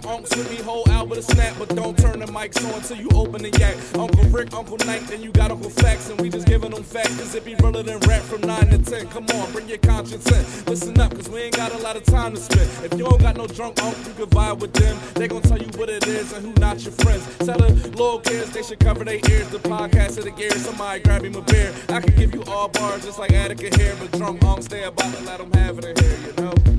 drunk unks with me, whole album of snap, but don't turn the mics on till you open the yak. Uncle Rick, Uncle Knight, then you got Uncle Facts, and we just giving them facts, cause it be realer than rap from 9 to 10. Come on, bring your conscience in. Listen up, cause we ain't got a lot of time to spend. If you don't got no drunk uncle, you can vibe with them. They gon' tell you what it is and who not your friends. Tell the little kids they should cover their ears. The podcast of the gear, somebody grab him a beer. I can give you all bars just like Attica here, but drunk unks, stay about to let them have it in here, you know?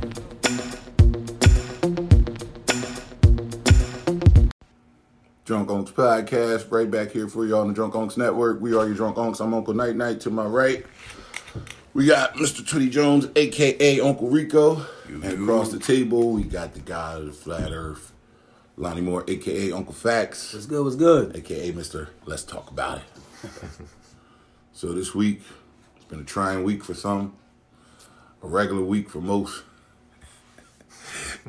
Drunk Unks Podcast, right back here for you all on the Drunk Unks Network. We are your Drunk Unks. I'm Uncle Night Night to my right. We got Mr. Twitty Jones, aka Uncle Rico. And across the table, we got the guy of the flat earth, Lonnie Moore, aka Uncle Facts, What's good? What's good? aka Mr. Let's Talk About It. so this week, it's been a trying week for some, a regular week for most.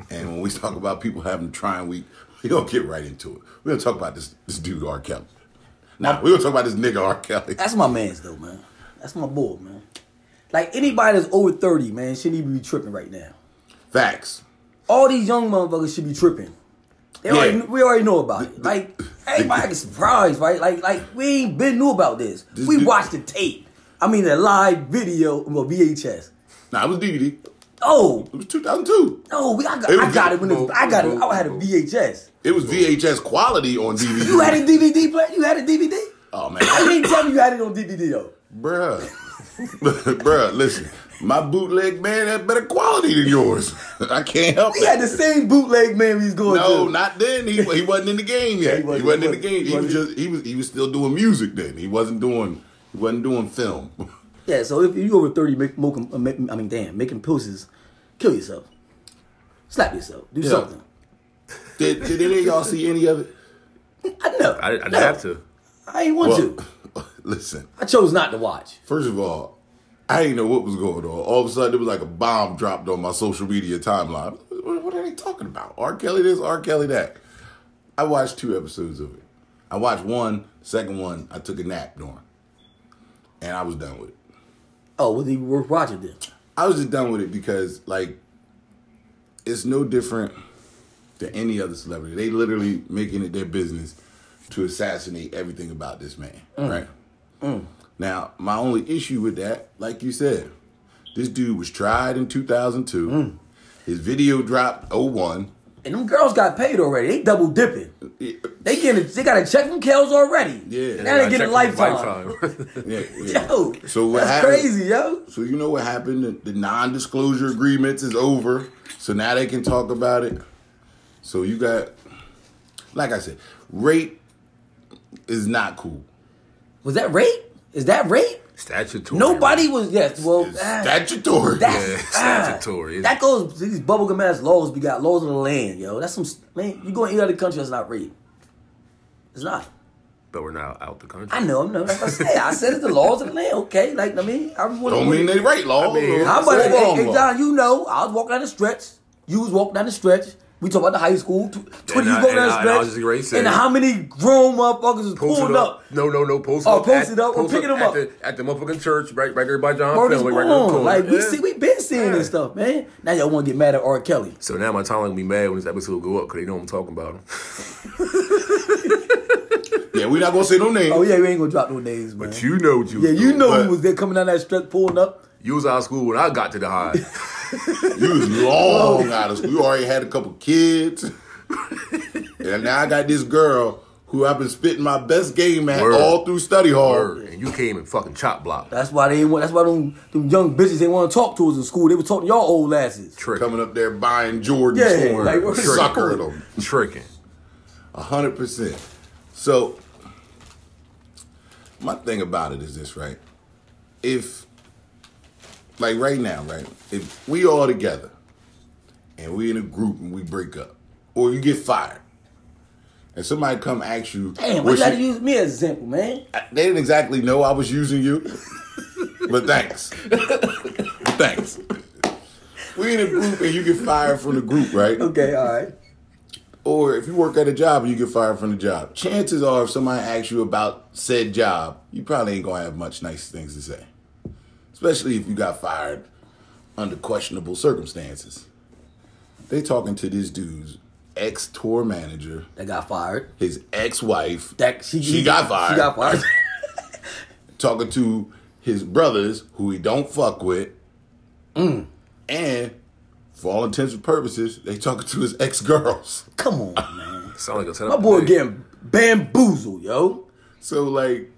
And when we talk about people having a trying week, we gonna get right into it. We're gonna talk about this this dude R. Kelly. Now we're gonna talk about this nigga R. Kelly. That's my man's though, man. That's my boy, man. Like anybody that's over thirty, man, shouldn't even be tripping right now. Facts. All these young motherfuckers should be tripping. They Yeah. already, we already know about it. Like everybody get surprised, right? Like like we ain't been knew about this. This we dude- watched the tape. I mean the live video, well VHS. Nah, it was DVD. Oh It was 2002. no, we, I got, It was I got it when it. I got it. I had a VHS. It was VHS quality on DVD. You had a DVD player. You had a DVD. Oh man, I didn't tell me you had it on DVD though. bruh, bruh. Listen, my bootleg man had better quality than yours. I can't help it. He had the same bootleg man we was going No, to. not then. He he wasn't in the game yet. he he, wasn't- wasn't, in the game. He he was wasn't. just he was he was still doing music then. He wasn't doing he wasn't doing film. Yeah, so if you over thirty, make, smoking, make, I mean, damn, making pills, kill yourself, slap yourself, do Yeah. something. Did did any of y'all see any of it? I know. I, I didn't No, have to. I ain't want Well, to. listen. I chose not to watch. First of all, I didn't know what was going on. All of a sudden, it was like a bomb dropped on my social media timeline. What, what are they talking about? R. Kelly this, R. Kelly that. I watched two episodes of it. I watched one, second one, I took a nap during. And I was done with it. Oh, was it worth watching then? I was just done with it because, like, it's no different than any other celebrity. They literally making it their business to assassinate everything about this man, mm. right? Mm. Now, my only issue with that, like you said, this dude was tried in 2002. Mm. His video dropped 01. And them girls got paid already. They double dipping. They getting, they got a check from Kells already. Yeah. now they get a lifetime. Yeah, yeah. Yo, So what that's happened- crazy, yo. So you know what happened? The, the non-disclosure agreements is over. So now they can talk about it. So you got, like I said, rape is not cool. Was that rape? Is that rape? Statutory. Nobody was. Yes. Well, It's ah, statutory. That's Yeah, ah, statutory. that goes these bubblegum ass laws. We got laws of the land, yo. That's some man. You go in any other country, that's not rape. It's not. But we're not out the country. I know. I know. That's I say. I said it's the laws of the land. Okay. Like I mean, I Don't mean they right law. I mean, How about hey, hey. John? You know, I was walking down the stretch. You was walking down the stretch. We talk about the high school. Twenty, you I- walking down and and stretch. I was just ready to say- and how many grown motherfuckers is Post pulling it up? No, no, no. Post Oh, up. post at- it up or post picking them at up. The, at the motherfucking church, right, right there by John Word is Finley, right there in the born. corner. Like we Yeah. see, we been seeing Yeah. this stuff, man. Now y'all want to get mad at R. Kelly. So now my timeline gonna be mad when this episode go up because they know I'm talking about him. Yeah, we're not gonna say no names. Oh yeah, we ain't gonna drop no names, man. But you know what you yeah, was you doing. know who was there coming down that stretch pulling up. You was out of school when I got to the high. You was long out of school. You already had a couple kids. and now I got this girl who I've been spitting my best game at Word. all through study hall. Word. and you came and fucking chop block. That's why they ain't want. That's why them, them young bitches they want to talk to us in school. They were talking to y'all old asses. Trick. Coming up there buying Jordans Yeah, for like, her, what is suckering them. Tricking. A hundred percent. So my thing about it is this, right? If like right now, right? If we all together and we in a group and we break up, or you get fired, and somebody come ask you, Damn, why you gotta you- use me as example, man? they didn't exactly know I was using you, but thanks, thanks. We in a group and you get fired from the group, right? Okay, all right. Or if you work at a job and you get fired from the job, chances are if somebody asks you about said job, you probably ain't gonna have much nice things to say. Especially if you got fired under questionable circumstances. They talking to this dude's ex tour manager, That got fired. his ex wife, That she, She got fired. She got fired. talking to his brothers who he don't fuck with, Mm. and for all intents and purposes, they talking to his ex girls. Come on, man. Sound like a My boy getting bamboozled, yo. So like,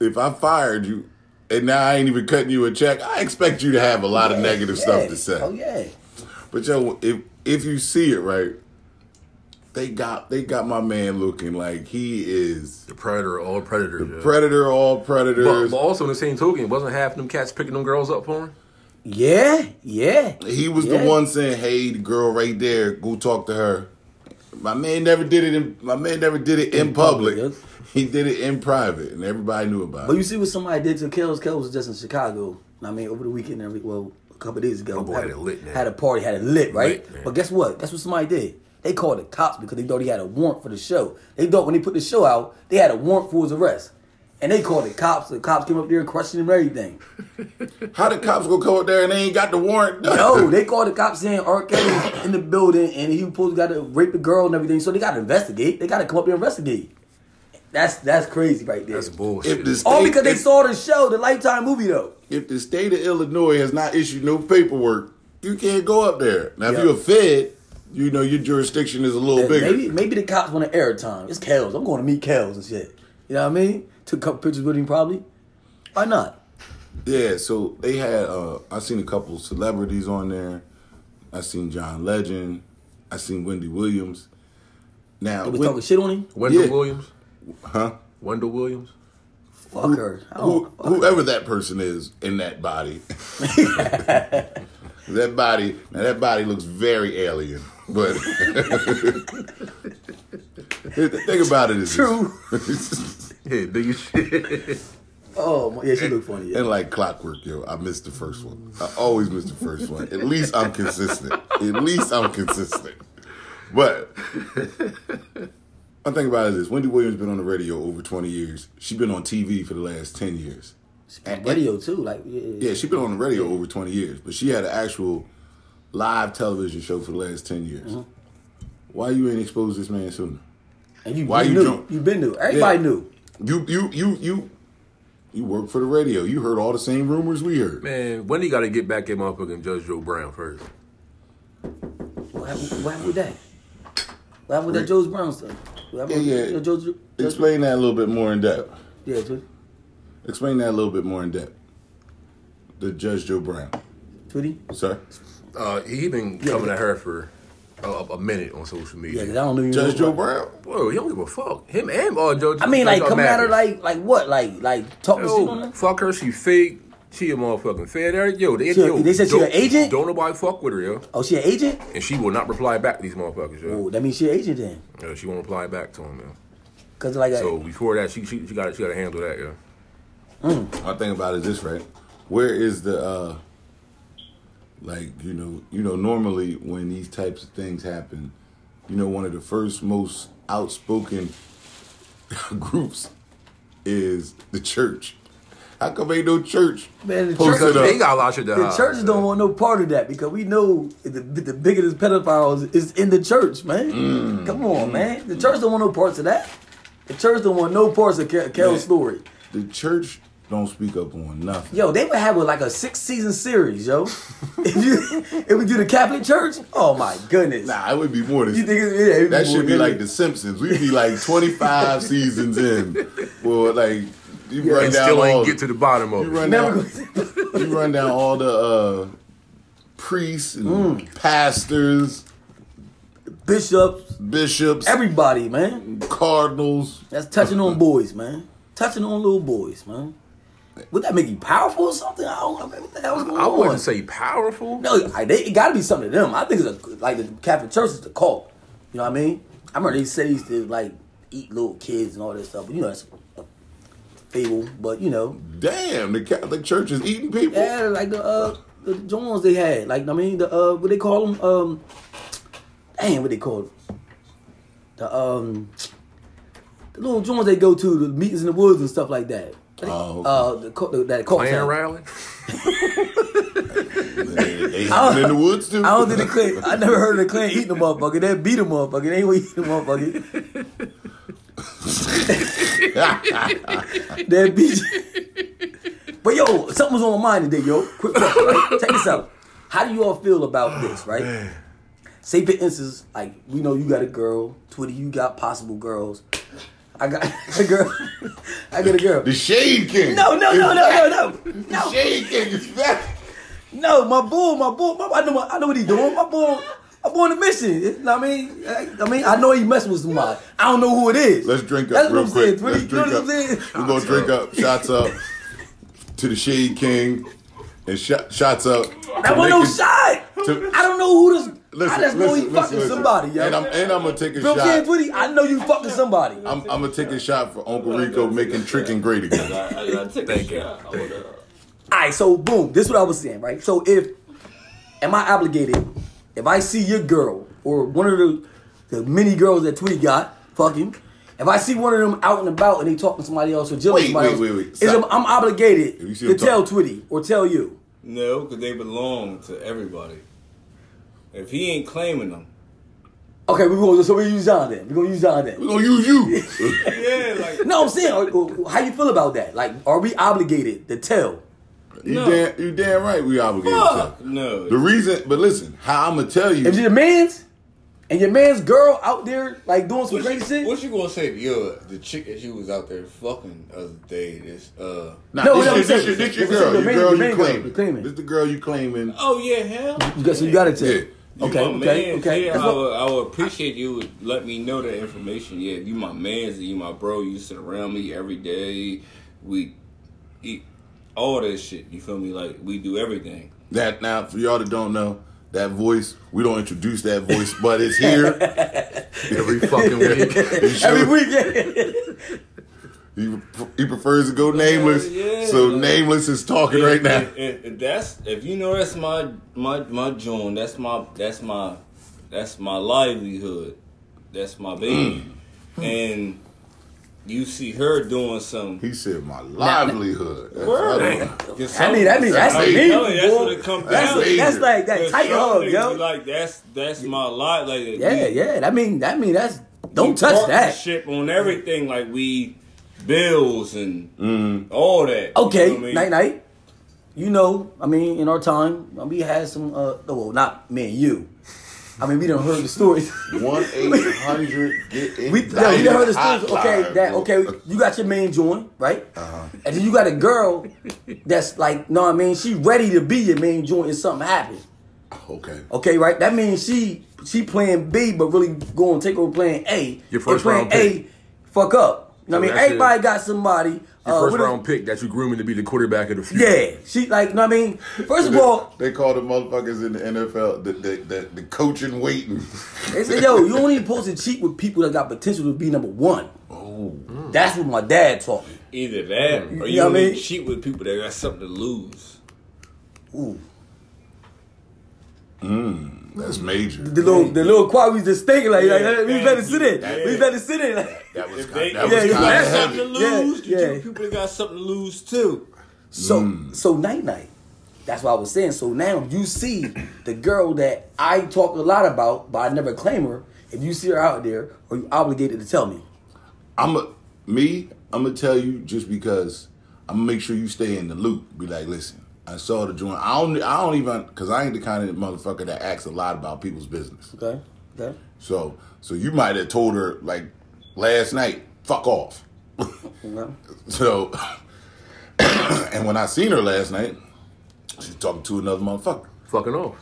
if I fired you and now I ain't even cutting you a check, I expect you to have a lot of negative Yeah. stuff to say. Oh yeah. But yo, if if you see it right, they got they got my man looking like he is the predator, all predators. yeah. predator, all predators. but also in the same token, wasn't half them cats picking them girls up for him? Yeah, yeah. He was Yeah. the one saying, "Hey, the girl right there, go talk to her." My man never did it. In, my man never did it in, In public. public, He did it in private, and everybody knew about But it. But you see what somebody did to Kels. Kels was just in Chicago. I mean, over the weekend, every well, a couple of days ago, boy had it lit, man. had a party, had it lit, right? Lit, but guess what? That's what somebody did. They called the cops because they thought he had a warrant for the show. They thought when they put the show out, they had a warrant for his arrest, and they called the cops. The cops came up there and questioned him and everything. How the cops gonna come up there and they ain't got the warrant? No, they called the cops saying R. Kelly's in the building and he was supposed to got to rape the girl and everything. So they got to investigate. They got to come up there and investigate. That's that's crazy right there. That's bullshit. The state, All because they if, saw the show, the Lifetime movie though. if the state of Illinois has not issued no paperwork, you can't go up there. Now, if you're a Fed, you know your jurisdiction is a little bigger. Maybe maybe the cops want to air time. It's Kels. I'm going to meet Kels and shit. You know what I mean? Took a couple pictures with him probably. Why not? Yeah, so they had uh I seen a couple celebrities on there. I seen John Legend. I seen Wendy Williams. Now, They was Wen- talking shit on him. Wendell Yeah. Williams? huh? Wendell Williams? Fuck her. Who, don't, fuck her. whoever that person is in that body. that body, now that body looks very alien. But the thing about it is, True. Yeah, big as shit. Oh my- yeah, she look funny. Yeah. and like clockwork, yo, I missed the first one. I always miss the first one. At least I'm consistent. At least I'm consistent. But one thing about it is, this Wendy Williams been on the radio over 20 years. She been on TV for the last 10 years. And radio too. Like yeah, Yeah, she been on the radio over 20 years, but she had an actual live television show for the last 10 years. Mm-hmm. Why you ain't exposed this man sooner? And you, Why you you knew. You been knew. Everybody Yeah. knew. You you you you you work for the radio. You heard all the same rumors we heard. Man, Wendy got to get back at motherfucking Judge Joe Brown first. What happened, what happened with that? What happened with that Joe's Brown stuff? What happened Yeah, yeah. you know, Joe's, Joe's, Explain that a little bit more in depth. Yeah, Tweety. Explain that a little bit more in depth. The Judge Joe Brown, Tweety. sir. Uh, he been Yeah, coming yeah. at her for a, a minute on social Yeah, media. because I don't know. you Judge know Joe Brown. Bro, he don't give a fuck. Him and uh, Joe. I mean, like come coming at her like like what? Like like talking shit on her. fuck her. She fake. She a motherfucking fed. There, yo, they, She yo, they said she an agent? Don't nobody fuck with her, yo. Oh, she an agent? And she will not reply back to these motherfuckers, yo. Oh, that means she an agent then. Yeah, she won't reply back to him, yo. Cause like So uh, before that, she she, she got she got to handle that, yo. My thing about it is this, right? Where is the uh like, you know, you know, normally when these types of things happen, you know, one of the first most outspoken groups is the church. How come ain't no church? Man, the posted church- up? They got a lot of shit to the hide. churches don't want no part of that because we know the, the biggest pedophiles is in the church, man. Mm. Come on, man. The church don't want no parts of that. The church don't want no parts of Kel- Kel's story. The church don't speak up on nothing. Yo, they would have a, like a six season series, yo. if you if we do the Catholic Church, oh my goodness. Nah, it would be more than You think it, yeah, that should be good. like The Simpsons. We'd be like 25 seasons in. Well, like you run and down still all, ain't get to the bottom of you it. run down, you run down all the uh, priests and Mm. pastors, bishops, bishops, everybody, man. cardinals. That's touching on boys, man. Touching on little boys, man. Would that make you powerful or something? I don't know. man. What the hell's going I on? wouldn't say powerful. No, I, they, it got to be something to them. I think it's a, like the Catholic Church is the cult. You know what I mean? I remember they said they used to like eat little kids and all that stuff. But you know that's a fable. But you know, Damn, the Catholic Church is eating people. yeah, like the uh the Jones they had. Like I mean the uh what they call them um, damn what they call it? the um the little Jones they go to the meetings in the woods and stuff like that. Oh, Uh, the, co- the, that Colts. Playing had. rally? they, they hanging in the woods too. I don't think the Klan. I never heard of the Klan eating a motherfucker. They beat a motherfucker. They ain't eat a motherfucker. they beat. But yo, something was on my mind today, yo. Quick question, right? Check this out. How do you all feel about this, right? Say for instance, like we know you got a girl, Twitter, you got possible girls. I got a girl. I got a girl. the Shade King. No, no, no, no, no, no, no. The. Shade King is back. No, my bull, my bull, my, I know, what- I know what he doing. My bull, my bull on a mission. You know what I mean? I, I mean, I know he messing with somebody. I don't know who it is. Let's drink up That's real what I'm saying. quick. Twitty, Let's you know drink what I'm saying? up. We're gonna drink up. Shots up to the Shade King, and shot, shots up. That wasn't no shot. to- I don't know who this. Listen, I just know he listen, fucking listen, somebody, yo. And I'm and I'm gonna take a you know what I'm shot. Twitty? I know you fucking somebody. I'm, I'm gonna take a shot for Uncle Rico making tricking great again. I gotta take Thank you. shot. All right, so boom, this is what I was saying, right? So if am I obligated if I see your girl or one of the the many girls that Tweety got, fucking, if I see one of them out and about and they talking to somebody else or dealing with Wait, somebody wait, else, wait, wait. is Stop. I'm obligated If you see to them tell talk- Tweety or tell you. No, because they belong to everybody. If he ain't claiming them, Okay, we gonna so we use John then. We gonna use John We're then. gonna use you. yeah, like No, I'm saying, or- or how you feel about that? Like, are we obligated to tell? You No. damn, you damn right. We obligated fuck to. no. The reason, but listen, how I'm gonna tell you. If your man's and your man's girl out there like doing some What crazy you, shit, what you gonna say to your the chick that you was out there fucking the other day? This uh Nah, No, this, no, your, I'm this, your, this your this girl. the Your girl you claiming. claiming. This the girl you claiming. oh yeah, hell. you so you gotta tell. Yeah. You Okay, my okay, okay. Yeah, I would, I would appreciate you let me know that information. Yeah, you my man's you my bro. You sit around me every day. We eat all that shit. You feel me? Like we do everything. That now for y'all that don't know, that voice we don't introduce that voice, but it's here. Every fucking week. Every week. He, he prefers to go nameless, Yeah, so like- nameless is talking right now. If, if- if that's if you know that's my my my joint. That's my that's my that's my livelihood. That's my baby. Mm. And you see her doing some. He said my livelihood. That's Word. other- I mean, I mean, that's That's the major. That's what it comes That's, down to. that's like that Cause tight some hug, yo. Like that's that's my life. Like Yeah, we- yeah. That mean, that mean, that's don't we touch that. partnership on everything. Like we bills and all that. Okay, You know I mean? night night. You know, I mean, in our time, we had some. uh Well, not me and you. I mean, we done heard the stories. One eight hundred get We, yeah, we done heard the stories. Okay, that okay. You got your main joint, right? Uh-huh. And then you got a girl that's like, what I mean? She ready to be your main joint if something happens. Okay. Okay, right? That means she she playing B, but really going to take over playing A. Your first and playing round pick. A, fuck up. You know what So I mean? that's Everybody it. got somebody. Your uh, first with a- round pick that you grooming to be the quarterback of the future. Yeah, she like, you know what I mean? First of all, They call the motherfuckers in the NFL the the, the, the coaching waiting. they say, yo, you only supposed to cheat with people that got potential to be number one. Oh, That's what my dad taught me. Either that, or You you, know what I only mean? cheat with people that got something to lose. Ooh. That's major. The little, the little quad was just thinking like, like, we better sit in. Yeah. We better sit in. Like, That was If kind they, that yeah, was you yeah. kind of something to heavy. Yeah, lose, you yeah. people that got something to lose too. So Mm. so night night. That's what I was saying. So now you see the girl that I talk a lot about, but I never claim her. If you see her out there, are you obligated to tell me? I'm a me. I'm gonna tell you just because I'm gonna make sure you stay in the loop. Be like, listen, I saw the joint. I don't. I don't even because I ain't the kind of motherfucker that asks a lot about people's business. Okay. Okay. So, so you might have told her like last night, fuck off. Okay. So, and when I seen her last night, she's talking to another motherfucker. Fucking off.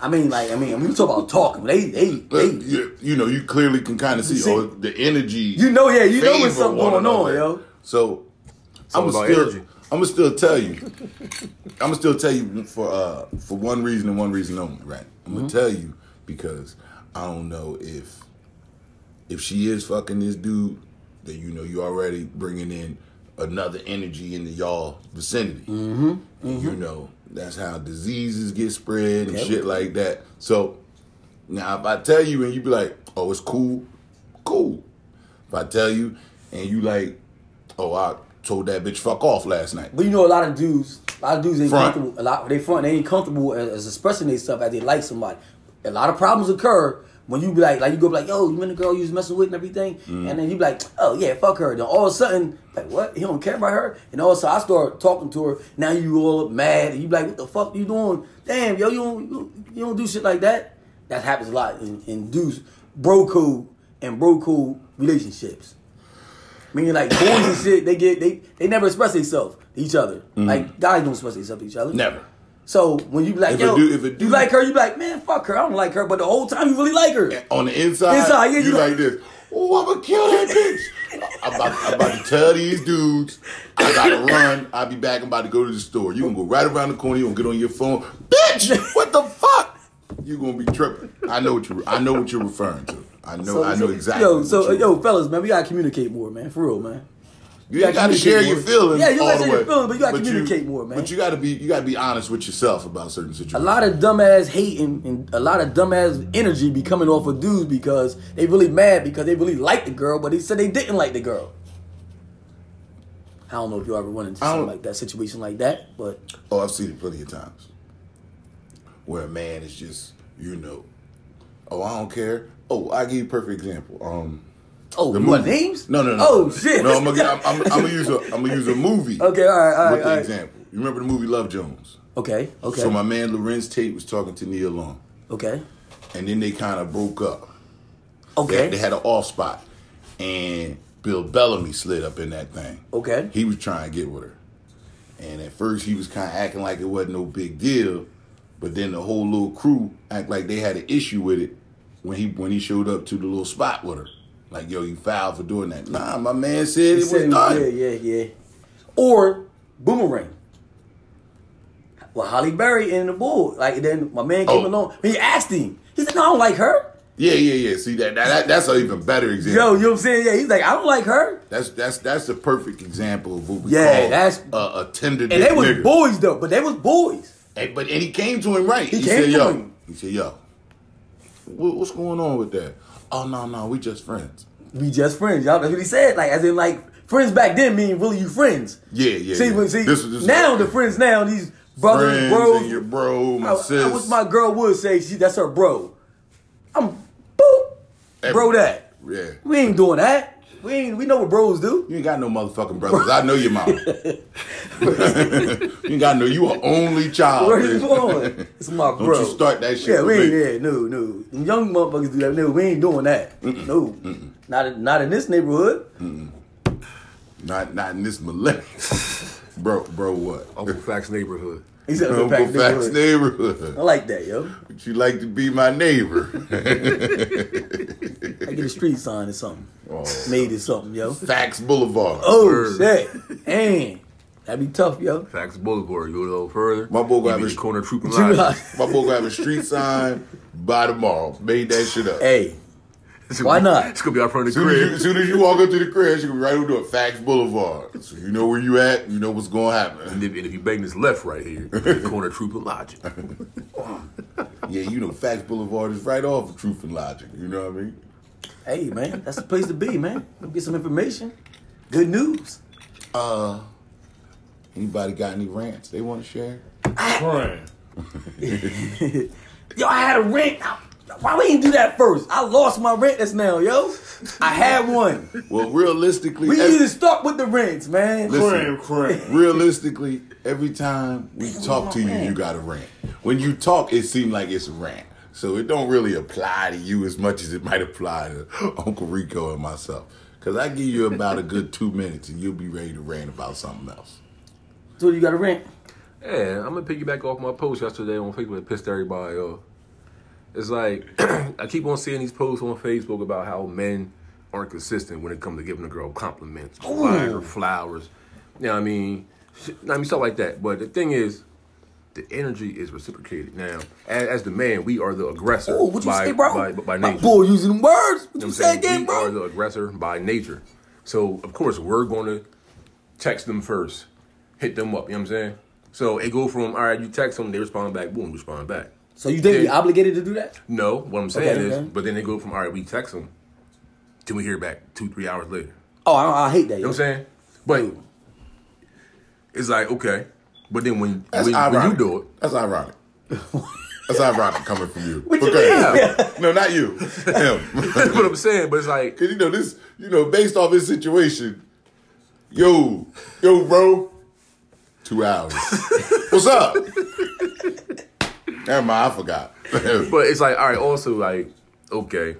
I mean, like, I mean, we talk about talking. They, they, But they. you, you know, you clearly can kind of see, see- oh, the energy. You know, yeah, you know favor what's something going on, another. yo. So I'm Something gonna still, energy. I'm gonna still tell you. I'm gonna still tell you for uh for one reason and one reason only, right? I'm Mm-hmm. gonna tell you because I don't know if if she is fucking this dude, that you know you already bringing in another energy into y'all vicinity. Mm-hmm. And you know that's how diseases get spread and Okay. shit like that. So now if I tell you and you be like, oh, it's cool, cool. If I tell you and you like, oh, I told that bitch fuck off last night. But you know, a lot of dudes, a lot of dudes ain't Front. comfortable. A lot they front, they ain't comfortable as, as expressing themselves as they like somebody. A lot of problems occur when you be like, like you go be like, yo, you mean the girl you was messing with and everything, Mm-hmm. and then you be like, oh yeah, fuck her. Then all of a sudden, like what? He don't care about her, and all of a sudden I start talking to her. Now you all mad, and you be like, what the fuck you doing? Damn, yo, you don't, you don't, you don't do shit like that. That happens a lot in, in dudes, bro code and bro code relationships. Meaning like boys and shit, they get they they never express themselves to each other. Like guys don't express themselves to each other. Mm-hmm. Never. So when you be like, If yo, a you like her, you be like, man, fuck her. I don't like her, but the whole time you really like her. On the inside, Inside, yeah, you you like like- this. Oh, I'm gonna kill that bitch. I'm about, I'm about to tell these dudes I gotta run. I'll be back. I'm about to go to the store. You gonna go right around the corner. You gonna get on your phone, bitch. What the fuck? You gonna be tripping. I know what you. I know what you're referring to. I know. So- I know exactly. Yo, so yo, fellas, man, we gotta communicate more, man. For real, man. You, gotta gotta share your communicate feelings. Yeah, you gotta share your feelings, but you gotta you- communicate more, man. But you gotta be you gotta be honest with yourself about certain situations. A lot of dumbass hate and, and a lot of dumbass energy be coming off of dudes because they really mad because they really like the girl, but they said they didn't like the girl. I don't know if you ever run into something like that, situation like that, but Oh, I've seen it plenty of times. Where a man is just, you know, oh, I don't care. Oh, I give you a perfect example. Um, oh, the you want names? No, no, no. Oh shit! No, I'm gonna, I'm, I'm, I'm gonna use a, I'm gonna use a movie. Okay, all right, all right, With the all right. example, you remember the movie Love Jones? Okay, okay, So my man Larenz Tate was talking to Nia Long, okay, and then they kind of broke up. okay. They, they had an off spot, and Bill Bellamy slid up in that thing. Okay. He was trying to get with her, and at first he was kind of acting like it wasn't no big deal, but then the whole little crew act like they had an issue with it when he when he showed up to the little spot with her. Like, yo, you fouled for doing that. Nah, my man said He it was done. Yeah, yeah, yeah. Or Boomerang. Well, Halle Berry in the bull. Like then my man came Oh. along. He asked him. He said, "No, I don't like her." Yeah, yeah, yeah. See that, that, that that's an even better example. Yo, you know what I'm saying? Yeah, he's like, "I don't like her." That's that's that's the perfect example of what we Yeah, call that's- a, a tender And they was boys though, but they was boys. Hey, but and he came to him right. He, He said, came to "Yo," him. he said, "Yo, what, what's going on with that?" Oh no, no, we just friends. We just friends, y'all. That's what he said. Like as in like friends back then mean really you friends. Yeah, yeah. See, yeah. see This this now the friends now these brothers, friends bros. and your bro, my I, sis. I wish my girl would say she that's her bro. I'm boop, bro that. Yeah. We ain't doing that. We ain't. We know what bros do. You ain't got no motherfucking brothers. I know your mom. you ain't got no. You an only child. Where you bitch. going? It's my bro. Don't you start that shit Yeah, we ain't. me. Yeah, no, no. Them young motherfuckers do that. No, we ain't doing that. No, not in- not in this neighborhood. Not not in this millennium. bro, bro, what? Uncle Facts neighborhood. He said Uncle Uncle Facts neighborhood. I like that, yo. Would you like to be my neighbor? I get a street sign or something. Oh. Made it something, yo. Facts Boulevard. Oh Word. shit, man, that'd be tough, yo. Facts Boulevard. You go a little further. My boy you gonna be have the a- corner trooping line. My boy gonna a street sign by tomorrow. Made that shit up. hey, It's gonna Why not? It's gonna be out front of the Soon as, you, crib. as soon as you walk up to the crib, she gonna be right over to Facts Boulevard. So you know where you at, you know what's gonna And happen. if, and if you bang this left right here, the corner trooping logic. Yeah, you know Facts Boulevard is right off of Truth and Logic. You know what I mean? hey, man, that's the place to be, man. Go get some information. Good news. Uh, anybody got any rants they want to share? I'm crying. Yo, I had a rent. Why we didn't do that first? I lost my rent just now, yo. I had one. Well, realistically, We need to start with the rents, man. Listen. Crying, crying. realistically, every time we talk to you, you got a rant. When you talk, it seems like it's a rant. So it don't really apply to you as much as it might apply to Uncle Rico and myself. Because I give you about a good two minutes and you'll be ready to rant about something else. So you got a rent? Yeah, I'm gonna piggyback off my post yesterday on Facebook that pissed everybody off. It's like I keep on seeing these posts on Facebook about how men aren't consistent when it comes to giving a girl compliments, flowers. You know what I mean? I mean stuff like that. But the thing is, the energy is reciprocated. Now, as, as the man, we are the aggressor Oh, what you by, say, bro? by, by My nature. boy using words. What You know you say again, we are the aggressor by nature. So of course we're gonna text them first, hit them up. You know what I'm saying? So it go from all right, you text them, they respond back, boom, respond back. So you think we Yeah. obligated to do that? No, what I'm saying Okay, is, okay. but then they go from all right, we text them, till we hear back two, three hours later. Oh, I, I hate that. You know what I'm saying? But it's like okay, but then when That's when, when ironic. you do it, That's ironic. That's ironic coming from you. What you Okay. No, not you. Him. that's what I'm saying. But it's like Cause you know this, you know, based off his situation, yo, yo, bro, two hours. What's up? Never mind, I forgot. But it's like, all right, also like, okay,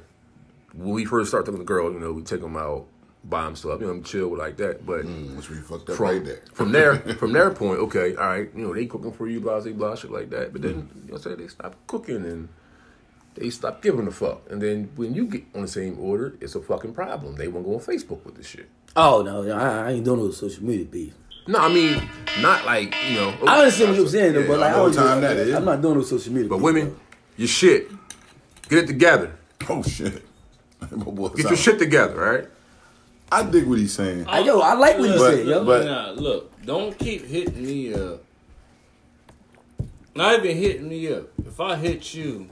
when we first start talking to the girl, you know, we take them out, buy them stuff, you know, I'm chill like that. But mm, Which we fucked up from, right there. from there, from their point, okay, all right, you know, they cooking for you, blah, blah, blah, shit like that. But then, mm. you know what I'm they stop cooking and they stop giving a fuck. And then when you get on the same order, it's a fucking problem. They won't go on Facebook with this shit. Oh no, I, I ain't doing no social media beef. No, I mean, not like, you know. I understand what you're saying though, Yeah, but like, I know don't what time do- that is. I'm not doing no social media. But beef, women, bro. your shit, get it together. Oh shit. My boy Get your shit together, right? I dig what he's saying. Hey, yo, I like what you Look, said, yo. but- nah, look, don't keep hitting me up. Not even hitting me up. If I hit you,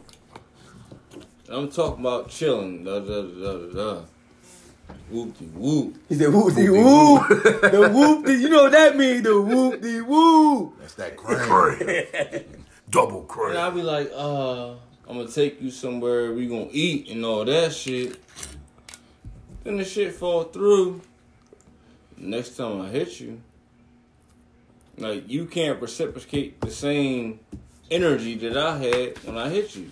I'm talking about chilling. Da, da, da, da, da. Whoop de whoop. He said whoop de whoop, the whoop de, you know what that means? The whoop de whoop. That's that crane. Double And. I'll be like, uh, I'm gonna take you somewhere we gonna eat and all that shit. Then the shit fall through. Next time I hit you, like you can't reciprocate the same energy that I had when I hit you.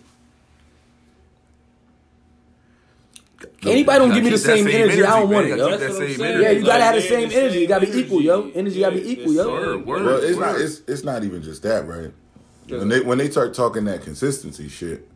Anybody don't give me the keep that same energy, I don't man. want it, yo. keep that That's what I'm same saying. energy. Yeah, you gotta have the Like, same they're energy. You gotta be equal, yo. energy. Energy gotta be equal, yo. Word, word. Well, it's Word. not. It's it's not even just that, right? When they when they start talking that consistency shit,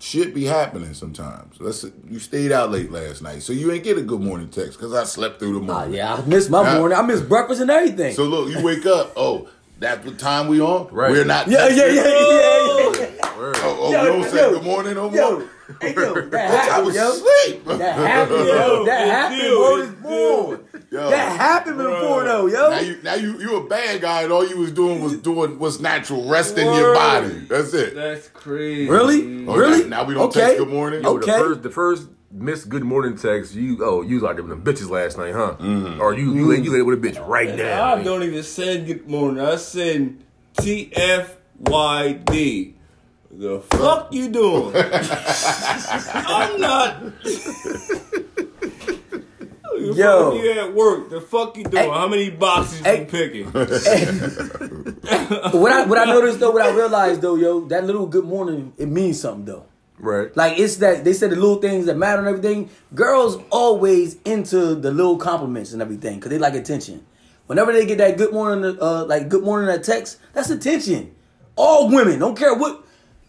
shit be happening sometimes. Let's you stayed out late last night, so you ain't get a good morning text because I slept through the morning. yeah, I missed my Yeah. morning. I missed breakfast and everything. So look, you wake up. Oh, that's what time we on. Right. We're not. yeah, yeah, texting? yeah, yeah, yeah. Oh, oh Yo, you don't say yo, good morning no more. Yo, hey, yo, that I happened, was yo. asleep. That happened, yo. That Yo, happened. yo, Word born. Yo. That happened before, though, yo. Now you now you you a bad guy and all you was doing was doing what's natural, resting your body. That's it. That's crazy. Really? Oh, Really? Now, now we don't Okay. text good morning. Yo, Okay. the first the first missed good morning text, you oh you was like them bitches last night, huh? Mm-hmm. Or you you laid you laid with a bitch right now. I don't even send good morning. I send TFYD. The fuck you doing? I'm not. Yo. fuck you at work? The fuck you doing? Hey. How many boxes Hey. you picking? what I what I noticed though, what I realized though, yo, that little good morning, it means something though. Right. Like it's that they said the little things that matter and everything. Girls always into the little compliments and everything because they like attention. Whenever they get that good morning, uh, like good morning that text, that's attention. All women, don't care what,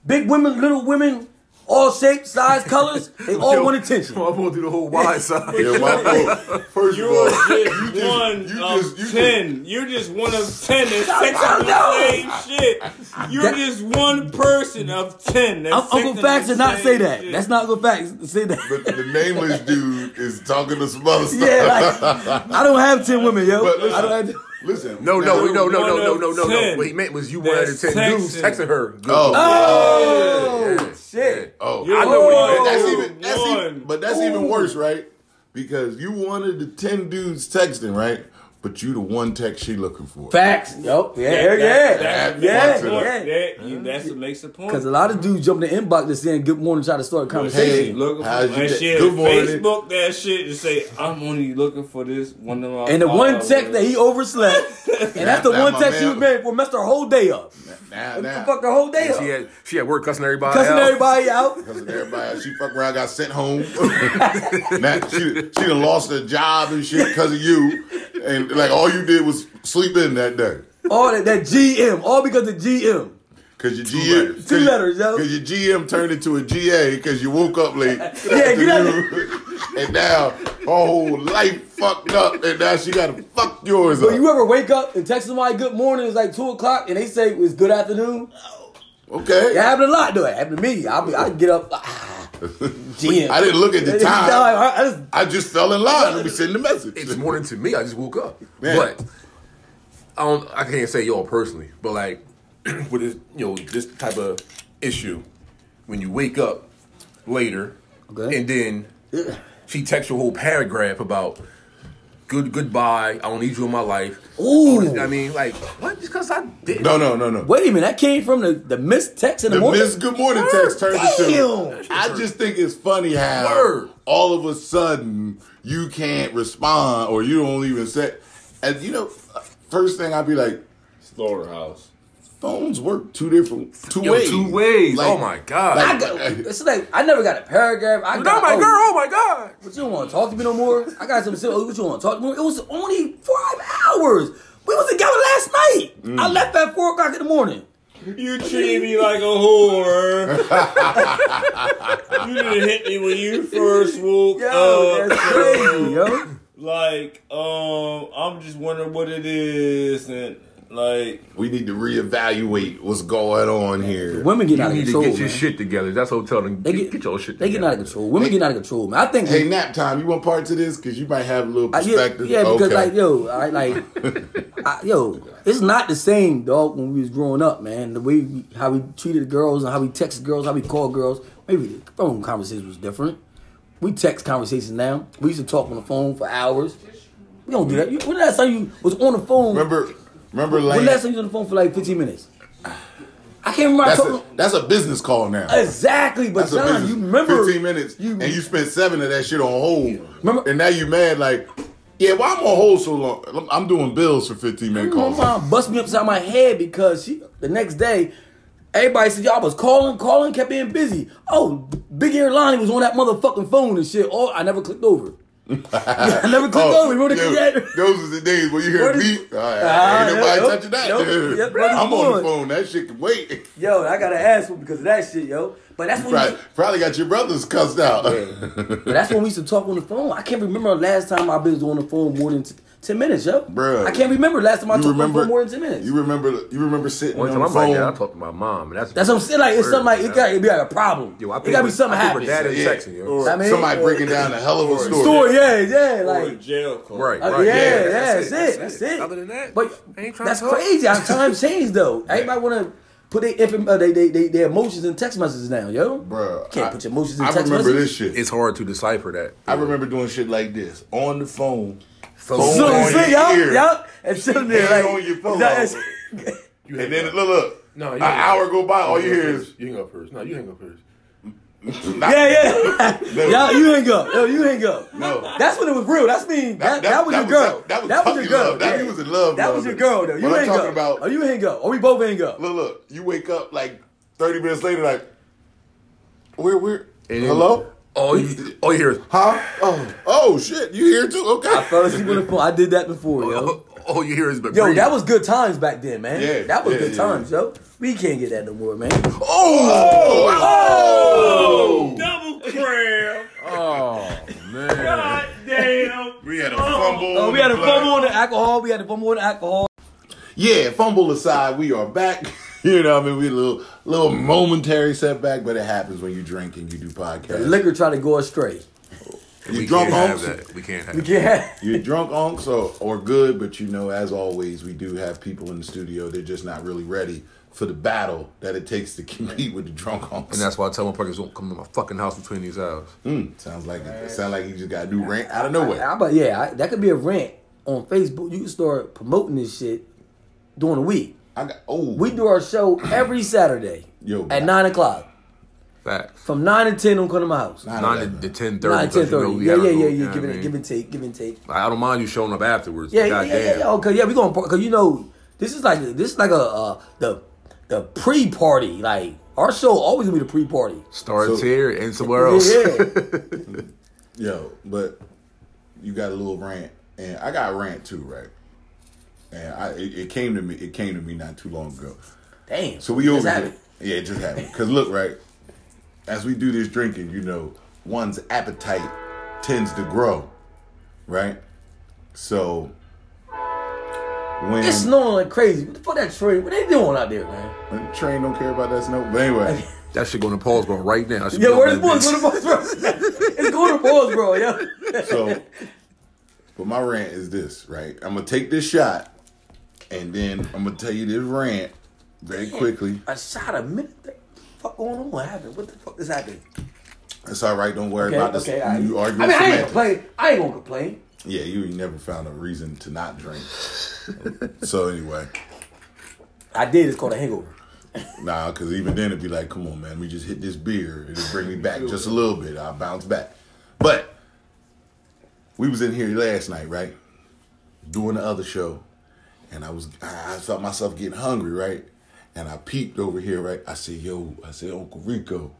big women, little women, all shapes, size, colors, they all Yo, want attention. I'm going through the whole wide side. Yeah, my fault. First of You're all, just you just- one you of just- you ten. You're just one of ten that's texting no. the same shit. You're That- just one person of ten. That's Un- Uncle texting Facts the did not same say that. shit. That's not Uncle Facts to say that. But the nameless dude is talking to some other stuff. yeah, like I don't have ten women, yo. But I don't listen, have. Listen. No, no, now- no, no, no, no, no, no, no. 10 What he meant was you one of the that's ten dudes texting. texting her. Good Oh. Oh Yeah. shit! Oh, You're I know what one he meant. That's even, that's even, but that's even worse, right? Because you wanted the ten dudes texting, right? But you the one text she looking for. Facts, yo, yeah, That- yeah, that- yeah, that yeah, makes yeah. That, you, that's what makes the point. Because a lot of dudes jump in the inbox just saying good morning, try to start a conversation. Hey, conversation. looking for how's your shit. Good morning. Facebook that shit to say I'm only looking for this one of my and the one followers." text that he overslept, and that's the Now one my text she man- was married for, messed her whole day up. Now, Now, now, fuck her whole day up. She had she had work cussing everybody out. Cussing out. everybody out. because of everybody, she fuck around, got sent home. now, she, she done lost her job and shit because of you. And like all you did was sleep in that day. All that, that GM, all because of GM. Cause your GM, letters. Two letters, yo. Cause your GM turned into a GA because you woke up late. Yeah, get out and now her whole life fucked up, and now she gotta fuck yours But up. you ever wake up and text somebody good morning, it's like 2 o'clock, and they say it's good afternoon? okay, It happened a lot, though. It happened to me. I be, I get up, ah, GM. I didn't look at the time. like, I just, I just fell in line. Let me send the message. It's morning to me. I just woke up. Man. But I don't. I can't say y'all personally, but like with this, you know, this type of issue, when you wake up later, Okay. and then she texts you a whole paragraph about good goodbye. I don't need you in my life. Ooh. I mean, like what? Just because I did. No, no, no, no. Wait a minute, that came from the, the missed text in the, The morning. Miss Good Morning text turned Damn. into. I just think it's funny how Word. all of a sudden you can't respond or you don't even say. And you know, uh, first thing I'd be like, Slaughterhouse. Phones work two different two Yo, ways. two ways. Like- oh my god. I got, it's like I never got a paragraph. I oh got my oh, girl. Oh my god. But you don't want to talk to me no more. I got some. oh, What you want to talk to me? It was only five hours. We was together last night. Mm. I left at four o'clock in the morning. You treat me like a whore. you didn't hit me when you first woke Yo, up. that's crazy, yo. Like, um, I'm just wondering what it is, and like, We need to reevaluate what's going on here. Women get You out of control. You need to control. get your man. shit together. That's what I'm telling them. They Get, get, get your shit together. They together. get out of control. Women get out of control, man. I think. Hey, nap time. You want part to this? Because you might have a little I- yeah, perspective. yeah, because Okay. like yo, I like I, yo, it's not the same, dog. When we was growing up, man, the way we, how we treated girls and how we texted girls, how we called girls, maybe the phone conversation was different. We text conversations now. We used to talk on the phone for hours. We don't do that. You, when the last time you was on the phone? remember, remember, when Lane. last time you was on the phone for like fifteen minutes? I can't remember. That's a that's a business call now. exactly, but That's John, you remember 15 minutes, you- and you spent seven of that shit on hold. Remember- and now you mad like, yeah, why I'm on hold so long? I'm- doing bills for 15 minute My calls. mom bust me upside my head because she the next day, everybody said y'all was calling, calling, kept being busy. Oh, Big Ear Lonnie was on that motherfucking phone and shit. Oh, I never clicked over. I never clicked Oh, over. Remember the yo, click- those are the days when you hear Where a beep. All right, Ah, ain't nobody yep, touching that. yep, yep, where I'm on the phone. That shit can wait. Yo, I gotta ask him because of that shit, yo. But that's when we, Probably, probably got your brothers cussed out. but that's when we used to talk on the phone. I can't remember the last time I've been on the phone more than t- ten minutes, yo. Bruh. I can't remember last time I talked on the remember phone more than ten minutes. You remember? You remember sitting One on time the I'm like phone? that. I talked to my mom, and that's that's what I'm saying. Like it's something like it got to be like a problem. Yo, I it gotta be something I think happening. Dad is Yeah. texting, yo. I mean, Somebody breaking down a hell of a story. story, yeah, yeah, or a like jail call. Right, Uh, right. yeah, yeah, that's that's, it. That's it. Other than that, but ain't trying that's to crazy. How times change though. Everybody want to put their, inform- uh, they, they, they, their emotions in text messages now, yo. Bruh, can't I- put your emotions in I text remember this shit. It's hard to decipher that. I remember doing shit like this on the phone. So, Phone So, on see, your y'all, ear. y'all, and sitting there Hand like, on your pillow. that's- And then look, look. No, you an hour go by, all you hear is you hang up first. No, you hang up first. not- yeah, yeah, No. y'all, you hang up, yo, you hang up. No. That's when it was real. That's me. That, that, was your girl. That, was, your girl. love. That yeah. was in love. That was your girl though. You But I'm hang up. about. oh, you hang up. Or we both hang up. Look, look. You wake up like 30 minutes later, like, where, where? And then- Hello? All you, oh, all you hear is, Huh? Oh, oh shit! You here too? Okay. I fell asleep on the phone. I did that before, yo. all you hear is, but Yo, that was good times back then, man. Yeah, that was yeah, good yeah, times, yo. We can't get that no more, man. Oh! Double cram. Oh man. God damn. We had a fumble. Oh, we had a fumble on the alcohol. We had a fumble on the alcohol. Yeah, fumble aside, we are back. you know, what I mean, we a little, little momentary setback, but it happens when you drink and you do The podcasts. liquor try to go astray. you We drunk can't have that. We can't have We that. can't. You're drunk unks or, or good, but you know, as always, we do have people in the studio. They're just not really ready for the battle that it takes to compete with the drunk unks. And that's why I tell my partners don't come to my fucking house between these hours. Mm, sounds like it. Sounds like you just got a new rant out of nowhere. How about yeah? I, that could be a rant on Facebook. You can start promoting this shit during the week. I got oh We do our show every Saturday Yo, at nine o'clock. Facts. From nine to ten, don't come to my house. Nine Nine eleven. to, to ten thirty. Nine to ten You know, thirty. Yeah, yeah, yeah, yeah. Give it, give and take, give and take. I don't mind you showing up afterwards. Yeah, but yeah, yeah, yeah, yeah. Okay, yeah, we gonna because you know this is like this is like a uh, the the pre party. Like our show always gonna be the pre party. Starts So- here and somewhere else. Yeah, Yo, but you got a little rant, and I got a rant too, right? And I it, it came to me. It came to me not too long ago. damn. So we Just over here. it. Yeah, it just happened. Cause look, right, as we do this drinking, you know, one's appetite tends to grow, right? So when It's snowing like crazy. What the fuck that train? What they doing out there, man? the train don't care about that snow, but anyway, That shit going to pause, bro, right now. I should Yo, where's the boys? bitch. Go to boys, bro. it's going to boys, bro. Yo. so but my rant is this, right? I'm gonna take this shot, and then I'm gonna tell you this rant very quickly. I shot a minute. What the fuck going on? What happened? What the fuck is happening? It's all right. Don't worry Okay, about this. okay. I, you I arguing mean, I ain't complain. I ain't gonna complain. Yeah, you never found a reason to not drink. so anyway, I did. It's called a hangover. nah, because even then it'd be like, come on, man, we just hit this beer. It'll bring me back just a little bit. I'll bounce back. But we was in here last night, right? Doing the other show, and I was I I felt myself getting hungry, right? And I peeped over here, right? I said, yo, I said, Uncle Rico,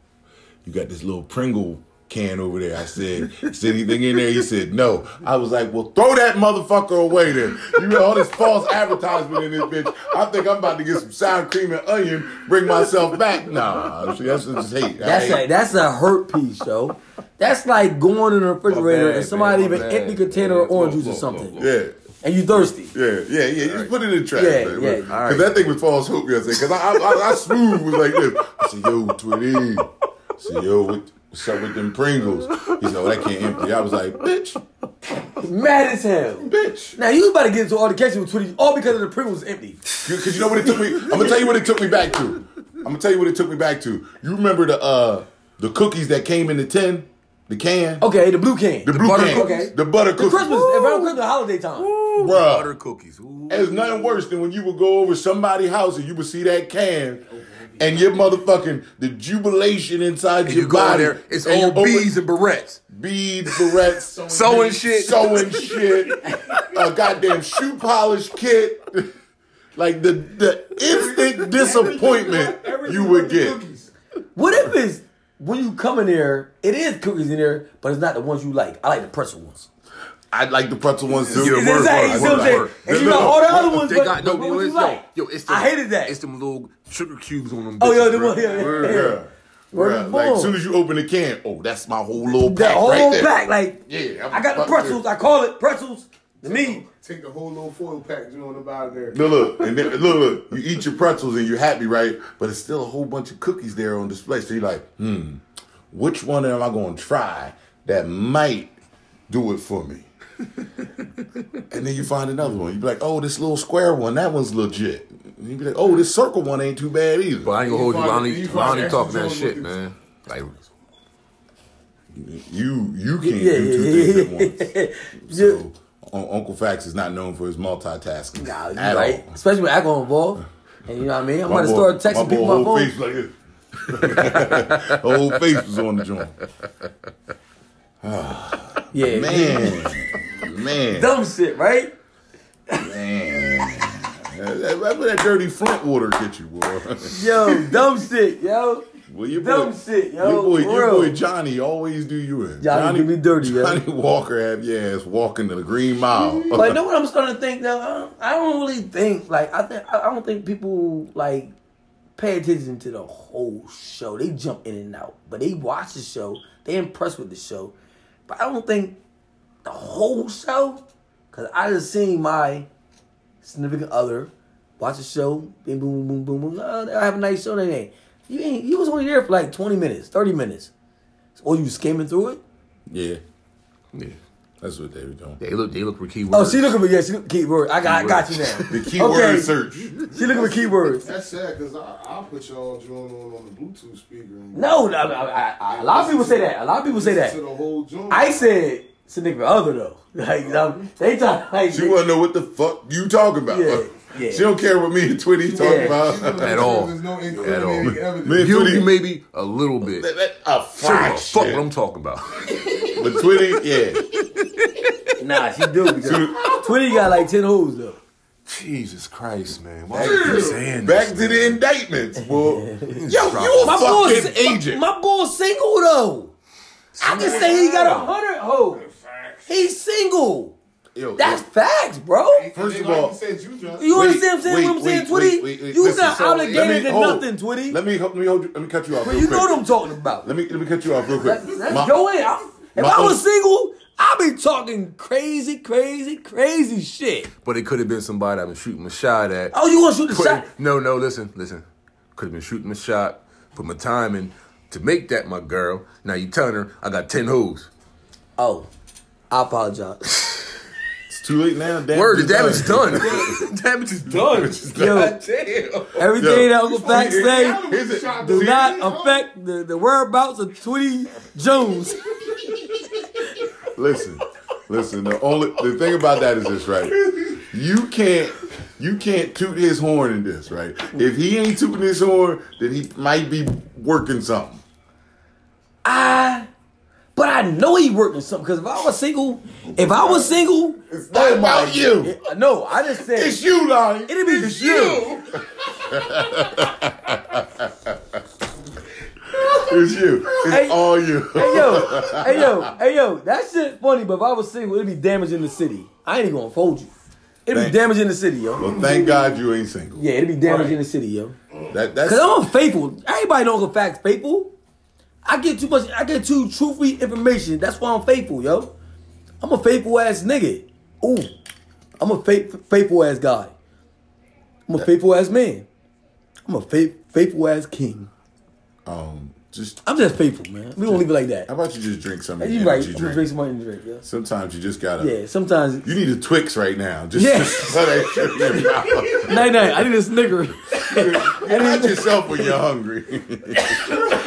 you got this little Pringle can over there. I said, is anything in there? He said, no. I was like, well, throw that motherfucker away then. You know, all this false advertisement in this bitch. I think I'm about to get some sour cream and onion, bring myself back. Nah, see, that's just hate. That's hate- a that's a hurt piece, though. That's like going in the refrigerator bad, and somebody man, my leave an bad. empty container of Yeah, orange juice or something, Yeah. And you thirsty. Yeah, yeah, yeah. Just put it in the trash. Yeah, man. yeah. Because right. that thing was false hope yesterday. Because I, I, I, I smooth was like this. I said, yo, Twitty. I said, yo, what, what's up with them Pringles? He said, oh, that can't empty. I was like, bitch, Mad as hell. bitch. Now you about to get into all the altercation with Twitty all because of the Pringles empty. Because you know what it took me? I'm going to tell you what it took me back to. I'm going to tell you what it took me back to. You remember the uh the cookies that came in the tin? The can? Okay, the blue can. The blue butter can. cookies? The butter The cookies. Christmas, around Christmas holiday time. Butter Bruh. cookies. Ooh. There's nothing worse than when you would go over somebody's house and you would see that can and your motherfucking the jubilation inside And your you go in body. there, it's and you all beads and barrettes. beads, barrettes, Sewing shit. sewing shit, a goddamn shoe polish kit. Like the the instant disappointment you would get. What if it's when you come in there, it is cookies in there, but it's not the ones you like. I like the pretzel ones. I like the pretzel ones too. Yeah, word, that- word, you see what I'm word, saying? word. And you got all the other ones, They but, got no. but what you like? yo, it's them, I hated that. It's them little sugar cubes on them. Oh, yeah, the one, yeah, yeah, yeah. Yeah. Bruh, like as soon as you open the can, oh, that's my whole little That pack whole right there. pack, like Yeah, I'm I got the pretzels. I call it pretzels. To me, Take the whole little foil package you know, about there. Look, look, and then, look, look, you eat your pretzels and you're happy, right? But it's still a whole bunch of cookies there on display. So you're like, hmm, which one am I going to try that might do it for me? and then you find another one. You be like, oh, this little square one, that one's legit. And you be like, oh, this circle one ain't too bad either. But I ain't gonna hold you. find- Lonnie, you find Lonnie extra talking that shit, man. Like, you you can't yeah, do two yeah, things at yeah. once. So Un- Uncle Facts is not known for his multitasking Nah, at right. all. Especially with alcohol involved. And you know what I mean? I'm My about to boy- start texting people my whole phone. face like this. whole face was on the joint. Yeah, Man, man, dumb shit, right? man. That- That's where that dirty Flint water get you, boy. Yo, dumb shit, yo. Well, your Dumb boy, shit, yo. Your boy, your boy Johnny always do you in. Johnny do me dirty, yo. Johnnie Walker have your ass walking to the Green Mile. But you know what I'm starting to think though? I don't, really think like I think I don't think people like pay attention to the whole show. They jump in and out, but they watch the show. They impressed with the show, but I don't think the whole show. Cause I just seen my significant other watch the show. Bing, boom, boom, boom, boom. Oh, I have a nice show today. You ain't. You was only there for like 20 minutes, 30 minutes, or you skimming through it. yeah, yeah. that's what they were doing. They look. They look for keywords. Oh, she looking for yeah. She look keyword. I got. I got you now. The keyword Okay. search. She looking for keywords. That's sad because I'll put y'all joint on on the Bluetooth speaker. And No, no, I, I, I, a lot of people say that. A lot of people say that. To the whole joint. I said significant other though. Like you know, they talk like She want to know what the fuck you talking about. Yeah, yeah. She don't care what me and Twitty talking Yeah. about. At all. There's no At all. incriminating evidence. Man, You, Twitty- you maybe a little bit. That- that- a Sure, fuck what I'm talking about. But Twitty, yeah. nah, she do because Twitty got like ten hoes though. Jesus Christ, man! Why are you saying Back this, to the indictments, boy. Yo, you a My boy, fucking agent. my, my boy single though. I can say he got a hundred hoes. He's single. Yo, That's yo, facts, bro. First of all- you said, you drunk. You Wait, understand what I'm saying? wait, what I'm saying, wait, Twitty? wait, wait, wait. You Listen, not so obligated let me- to hold. nothing, Twitty. Let me help me hold you, let me cut you off. But real you quick. know what I'm talking about. Let me let me cut you off real quick. Let's, let's My- go in. I- If my I was own- single, I'd be talking crazy, crazy, crazy shit. But it could have been somebody I've been shooting a shot at. Oh, you want to shoot the Put- shot? No, no, listen, listen. Could have been shooting a shot, put my time in to make that my girl. Now you telling her I got ten hoes. Oh, I apologize. It's too late now. Damage Word, the is damage is done. damage is done. Yo, Damn. everything Yo. that Uncle Fact say do not affect the, the whereabouts of Twitty Jones. Listen, Listen, the only the thing about that is this, right? You can't you can't toot his horn in this, right? If he ain't tooting his horn, then he might be working something. I, but I know he worked working something. Because if I was single, if I was single, It's not about you. it- no, I just said It's you, Lonnie. It'll be it's you. It's you. It's Hey. all you. Hey yo, hey yo, hey yo, that shit funny. But if I was single, it'd be damaging the city. I ain't even gonna fold you. It'd be Thanks. damaging the city, yo. Well, thank God you ain't single. Yeah, it'd be damaging the city, yo. That that's Cause I'm faithful. Everybody knows I'm facts faithful. I get too much. I get too truthful information. That's why I'm faithful, yo. I'm a faithful ass nigga. Ooh, I'm a faith, faithful ass guy. I'm a faithful ass man. I'm a faith, faithful ass king. um just I'm just faithful, man. We don't leave it like that. how about you just drink some you right. I'm drink? drink some energy drink, yeah. Sometimes you just gotta Yeah, sometimes. You need a Twix right now. Just Yeah. so that shit in your mouth. Night night. I need a Snicker. Not yourself when you're hungry.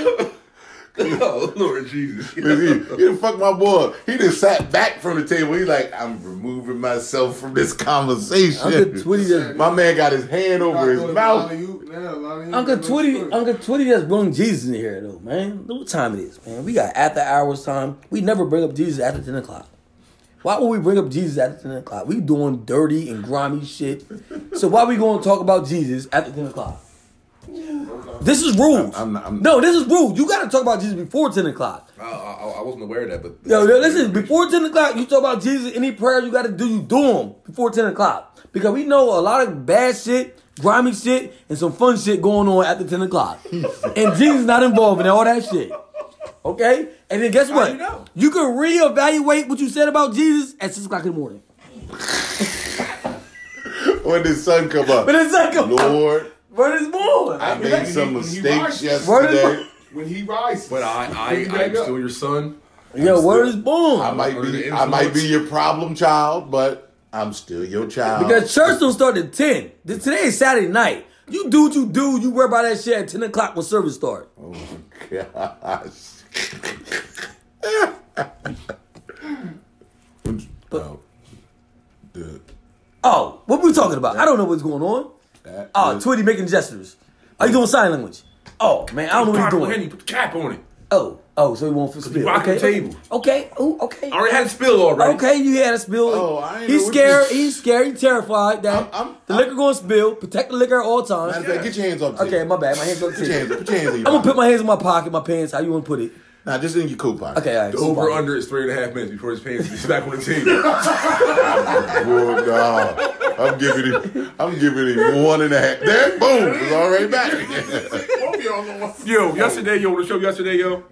oh Lord Jesus. he, he done fuck my boy. He just sat back from the table. He's like, I'm removing myself from this conversation. Uncle Twitty just My man got his hand over his mouth. Uncle Twitty, Uncle Twitty just bring Jesus in here though, man. Look what time it is, man. We got after hours time. We never bring up Jesus after ten o'clock. Why would we bring up Jesus after ten o'clock? We doing dirty and grimy shit. So why we going to talk about Jesus after ten o'clock? This is rules. I'm not- I'm- no, this is rules. You got to talk about Jesus before ten o'clock. I, I, I wasn't aware of that, but Yo, yo, listen. Before ten o'clock, you talk about Jesus. Any prayer you got to do, you do them before ten o'clock because we know a lot of bad shit, grimy shit, and some fun shit going on after ten o'clock, and Jesus not involved in all that shit. Okay, and then guess what? you know? You can reevaluate what you said about Jesus at six o'clock in the morning. When the sun come up. But it's like, Lord, but it's more. I made some mistakes rises. Word is- yesterday. When he rises. but I I Pick I'm still your son. Yo, word is I might be I might be your problem child, but I'm still your child. Because church don't start at ten. Today is Saturday night. You do what you do. You worry about that shit at ten o'clock when service start. Oh my gosh. oh, the, Oh, what we talking about? I don't know what's going on. That Oh, is- Twitty making gestures. Are you doing sign language? Oh man, I don't know what Bottle he's of Henny, doing. put the cap on it. Oh, oh, so he won't spill. rocking Okay, the table. okay, oh, okay. I already had a spill already. Okay, you had a spill. Oh, I ain't he's scared. this- He's scared. He's terrified that I'm- I'm- the I'm- liquor going to spill. Protect the liquor at all times. Matter of fact, get your hands off Okay, my bad. My hands on the Put your hands, table. put your hands I'm gonna put my hands in my pocket, my pants. How you want to put it? Nah, just in your coat pocket. Okay, all right. The over fine. under is three and a half minutes before his pants is back on the table. Boy, nah. I'm giving him. I'm giving him one and a half. There, boom, it's already back. Both y'all know what- yo, yesterday, yo, the show yesterday, yo.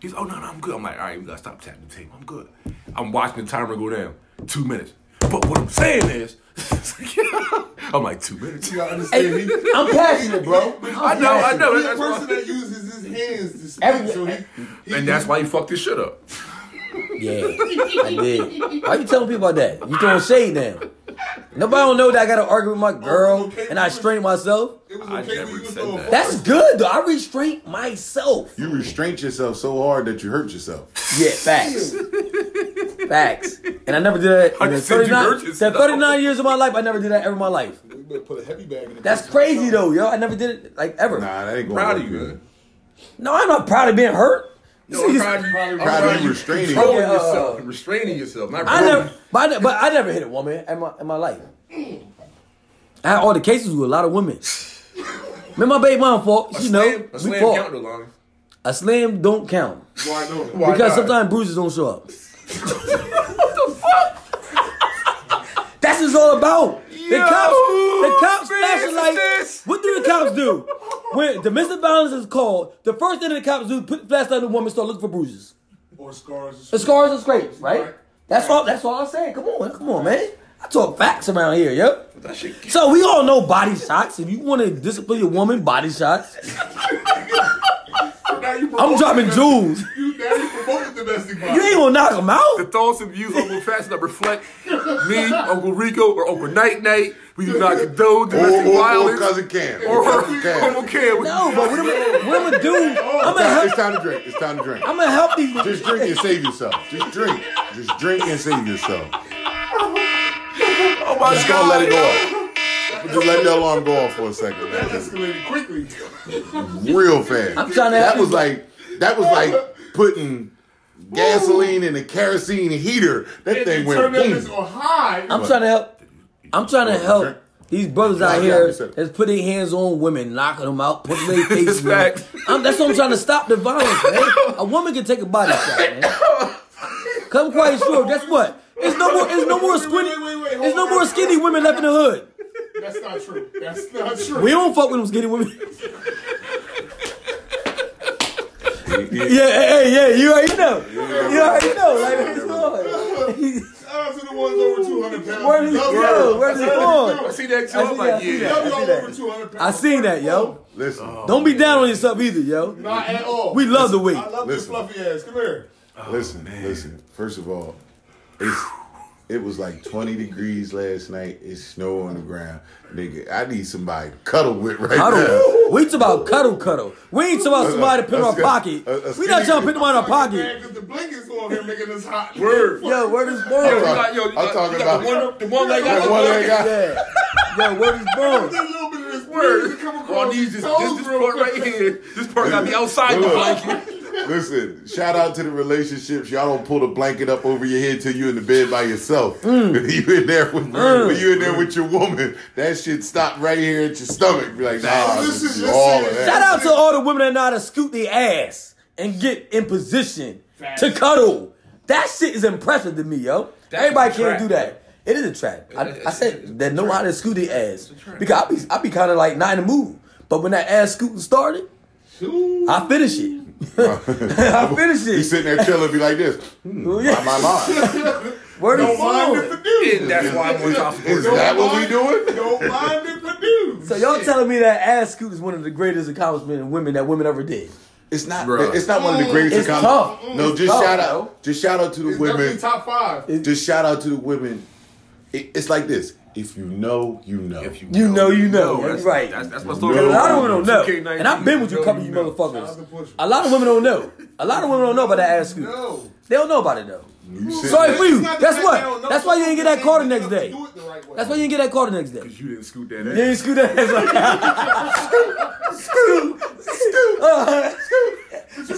He's, oh no, no, I'm good. I'm like, all right, we gotta stop tapping the table. I'm good. I'm watching the timer go down. Two minutes. But what I'm saying is, I'm like two minutes. You gotta understand, me? I'm passionate, bro. I know, I know. he's a That's person that uses his hands to speak, Every- so he, he and that's why he fucked his shit up. Yeah, I did. Why you telling people about that? You throwing shade now. Nobody don't know that I got to argue with my oh, girl and I strain myself. It was I okay never when you was said that. That's good though. I restrain myself. You restrain yourself so hard that you hurt yourself. Yeah, facts. facts. And I never did that. I In the said you 39, hurt 39 years of my life, I never did that ever in my life. You better put a heavy bag in the That's crazy though, yo. I never did it like ever. Nah, that ain't going Proud work of you, good. man. No, I'm not proud of being hurt. No, I'm proud of you. I'm Proud of you restraining. controlling Yeah, uh, yourself and restraining yourself. Not I promoting. never, but I, ne- but I never hit a woman in my in my life. I had all the cases with a lot of women. Remember my baby mom fault? A You know, slam, a we slam fought. count though, A slam don't count Why no? Why because not? sometimes bruises don't show up. What the fuck? That's what it's all about. The Yo, cops, the cops man, flashing what's like, this? what do the cops do? When domestic violence is called, the first thing the cops do, put the flashlight on the woman, start looking for bruises. Or scars. The scars and scrapes, right? Right. That's all. That's all I'm saying. Come on, come on, man. I talk facts around here, yo. That shit. So we all know body shots. If you want to discipline your woman, body shots. I'm dropping domestic- jewels. You now you promoting domestic violence. You ain't gonna knock them out. The thoughts and views of Uncle Fats that reflect me, Uncle Rico, or Uncle Night Night We do not condone Or, domestic or, or violence. cousin Cam. Or cousin Cam. Homo Cam. No, but what am I, what am I do? I'm It's gonna time, it's time to drink. It's time to drink. I'm gonna help these. Just drink and save yourself. Just drink. Just drink and save yourself. Oh my Just god. gonna let it go off. Just let the alarm go off for a second, That man. escalated quickly. Real fast. I'm trying to That help was like that was like putting gasoline in a kerosene heater. That thing went Turn that boom. bitch on high. I'm trying to help. I'm trying to help these brothers out Yeah, here you said it. that's putting hands on women, knocking them out, putting their faces. It's that's what I'm trying to stop the violence, man. A woman can take a body shot, man. Come quite sure. Guess what? There's no more. There's no more skinny. wait, wait, wait, hold There's no more skinny women left in the hood. That's not true. That's not true. We don't fuck with them skinny women. Yeah, hey, hey, yeah, you already know. You already know. Like, it's on. Shout out to the ones over 200 pounds. Where did he Love go? y'all. Where did he Love go? y'all. I see that too. I I'm see like, that, I see yeah. that. Love I y'all see that. over 200 pounds. I seen that, yo. Listen, Don't be down on yourself either, yo. Not at all. We love the weight. I love Listen. the fluffy ass. Come here. listen, oh, listen. First of all, it's it was like 20 degrees last night. It's snow on the ground. Nigga, I need somebody to cuddle with right now. We talk about cuddle, cuddle. We ain't talking about somebody to put in our pocket. a- a We not trying to put them in our pocket. because the blankets on here making us hot. Word. Yo, where is Yo, you got, yo, you I'm got, talking you got about- the one, the one that got That one that got Yeah. Yo, where is There's Bone? a little bit of this Word. come All across these his this, this, this part right here. This part got me outside the blanket. Listen, shout out to the relationships. Y'all don't pull the blanket up over your head till you in the bed by yourself. Mm. you in there with when you in there with your woman, that shit stop right here at your stomach. Be like, nah, this is all of that. Shout out to all the women that know how to scoot their ass and get in position Facts. to cuddle. That shit is impressive to me, yo. That's Everybody can't trap, do that. It is a trap. I, I said that know how to scoot their ass because I be I be kind of like not in the mood. But when that ass scooting started, Ooh. I finish it. I finish You it. sitting there chilling, be like this. Hmm, Oh, yeah. my mind. Where the Don't mind phone? if it do. And that's why I'm on top of Is it. that what we doing? Don't mind if it do. So y'all telling me that ass scoot is one of the greatest accomplishments in women that women ever did? It's not. Bruh. It's not one of the greatest. It's accomplishments. tough. No, It's just tough, shout yo. out. Just shout out to the It's women. top five. Just shout out to the women. It, it's like this. If you know, you know. If You know, you know. that's, That's right. That's, that's my You story. know. A lot of women don't know. And I've been with you, a couple of you know. Shout out motherfuckers. A lot of women don't know. A lot of women don't know about that ass scoot. No. They don't know about it though. You sit Sorry for you. It's not the Guess fact what? they don't know, That's why you didn't get that they call the next day. do it the right way. That's why you didn't get that call the next day. Because you didn't scoot that ass. You ass. didn't scoot that ass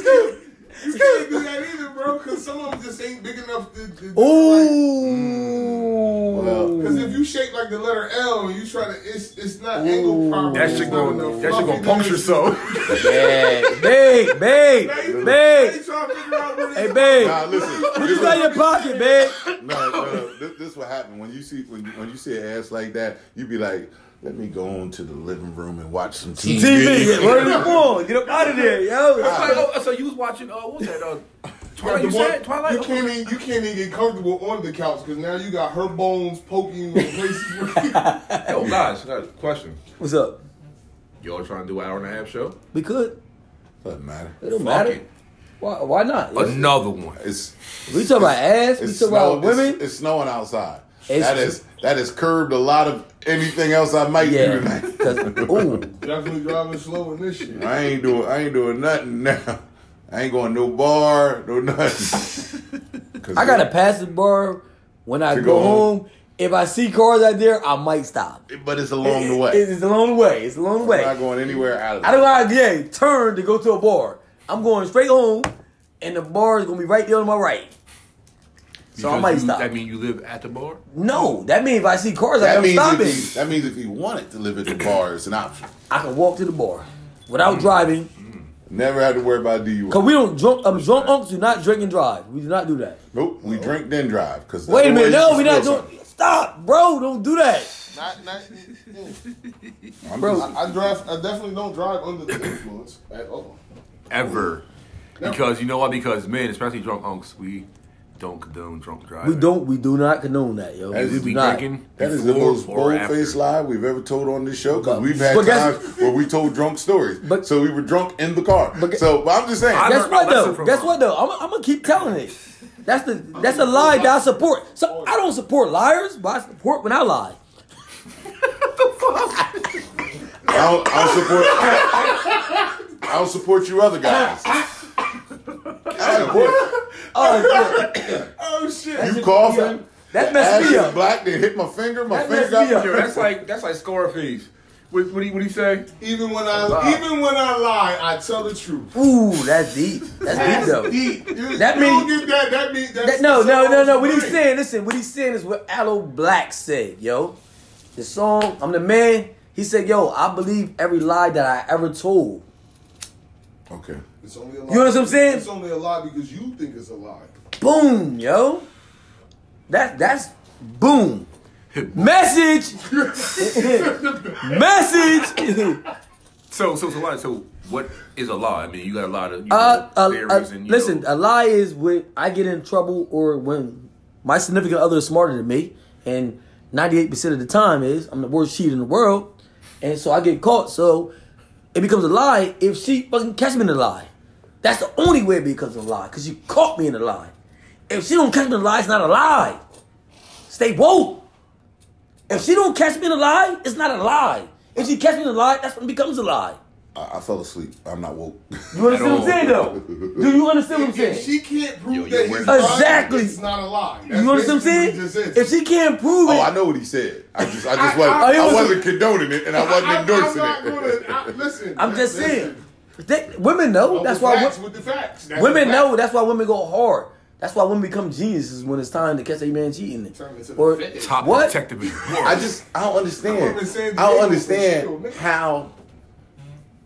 like You can't do that either, bro, because some of them just ain't big enough to, to do it. Ooh. Well, mm. Because if you shape like the letter L and you try to, it's it's not angled properly. That shit going, enough that shit fluffy going puncture so. Yeah, babe, babe, Now babe. you trying to figure out where Hey, babe. Nah, listen. What This you got in your pocket, babe? No, no, no. This, this what happened when you see when you, when you see an ass like that, you be like, "Let me go on to the living room and watch some TV." TV, yeah, where is born? Get up out of there, yo. Like, oh, so you was watching, uh, what was that? Uh, Twilight, The you one- said? Twilight? You can't even you can't even get comfortable on the couch because now you got her bones poking you in places. where- Hey, oh, guys, question. What's up? Y'all trying to do an hour and a half show? We could. Doesn't matter. It don't Fuck matter. it. Why? Why not? Another one. It's We talk about ass. We talk snow, about women. It's, it's snowing outside. It's- that is that has curbed a lot of anything else I might do tonight. Ooh, Definitely driving slow in this shit. I ain't doing I ain't doing nothing now. I ain't going no bar, no nothing. I gotta a passive bar. When I go, go home, home. if I see cars out there, I might stop. but it's along the way. It- It's along the way. It's along the way. I'm not going anywhere out of I don't like yeah, turn to go to a bar. I'm going straight home, and the bar is gonna be right there on my right. So I might you, stop. That mean you live at the bar? No, that means if I see cars, That I'm means, stopping. he, that means if he wanted to live at the bar, it's an option. I can walk to the bar without mm. driving. Mm. Never had to worry about DUI. Cause we don't drunk. Um, drunk unks do not drink and drive. We do not do that. Nope, we drink then drive. Cause Wait a minute, no, we not can spill doing. Stop, bro! Don't do that, Not, not, something. I'm bro. just- I, I drive. I definitely don't drive under the influence at all. Ever. Because you know why? Because men, especially drunk unks, we don't condone drunk driving. We don't. We do not condone that, yo. As We we do be not. drinking. That is the most bold-faced lie we've ever told on this show because we've had guess- times where we told drunk stories. But- so we were drunk in the car. But- so but I'm just saying. I Guess what though? Guess what though? I'm, I'm gonna keep telling it. That's the that's a lie that I support. So I don't support liars, but I support when I lie. don't, I don't support. I don't support you other guys. Hey, what? Oh, yeah. Oh shit. You coughing? That Ass messed me is up. black. They hit my finger. My That finger messed got. me up. Yo, that's like that's like Scarface. What what he what he say? Even when I Lie. even when I lie, I tell the truth. Ooh, that's deep. That's deep though. Deep. You, That means don't get that. That means that's That, no, that's no, no, no. What he's saying, listen, what he's saying is what Aloe Blacc said, yo. The song, I'm the man. He said, yo, I believe every lie that I ever told. Okay. It's only a lie. You know what I'm saying? It's only a lie because you think it's a lie. Boom, yo. That that's boom. Message. Message. So so so lie. So what is a lie? I mean, you got a lot of you Uh, know, uh, theories uh, and you listen, know, a lie is when I get in trouble or when my significant other is smarter than me, and 98% of the time is I'm the worst cheat in the world, and so I get caught. So it becomes a lie if she fucking catch me in a lie. That's the only way it becomes a lie, because you caught me in a lie. If she don't catch me in a lie, it's not a lie. Stay woke. If she don't catch me in a lie, it's not a lie. If she catch me in a lie, that's when it becomes a lie. I, I fell asleep. I'm not woke. You understand what I'm saying, though? Do you understand what I'm saying? if she can't prove Yo, that he's where- lying, Exactly. it's not a lie. That's You understand what I'm saying? what If she can't prove oh, it, Oh, I know what he said. I just, I just I- wasn't, oh, I- I, I was- wasn't condoning it, and I wasn't I, endorsing I'm not it. gonna, I, listen. I'm just listen. saying. They, women know. Go That's with why facts wo- with the facts. That's women the know. That's why women go hard. That's why women become geniuses when it's time to catch a man cheating. Turn into the Or top what? detective in the world. I just, I don't understand. I'm in San I don't understand for real, nigga. how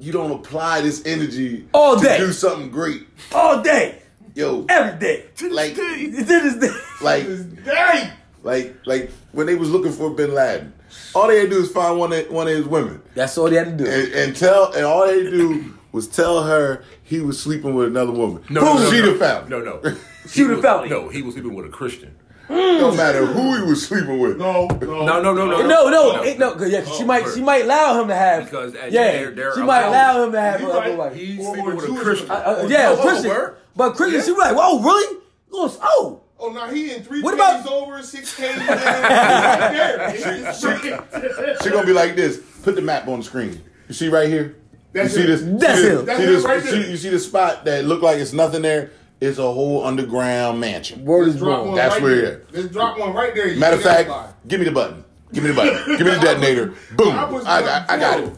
you don't apply this energy All to day. do something great. all day, Yo, every day. like, To this day. like, This day. like, like when they was looking for Bin Laden, all they had to do is find one of, one of his women. That's all they had to do. and, and tell and all they do was tell her he was sleeping with another woman. no, no, no, she no, the found. No, no. She He the found. No, he was sleeping with a Christian. No matter who he was sleeping with. No, no, No, no, no, no. no, no, No. it- no. 'cause, yeah, 'cause she Oh, might, she might allow him to have. Because, uh, yeah, they're- they're she might allow him to have He other wife. He's sleeping with a Christian. Uh, uh, yeah, Oh, Christian. But Christian, she was like, "Whoa, really? Oh, oh, Oh, now he in three What about- over, six Ks down. right there. It's She gonna be like this. Put the map on the screen. You see right here. That's you see this? That's see him. this, That's see him this, right see- there. you see the spot that look like it's nothing there? It's a whole underground mansion. word is Let's born." one That's right where there. it Let's drop one right there. You Matter of fact, identify. give me the button. Give me the button. Give me the detonator. Boom. I was I got, I got it.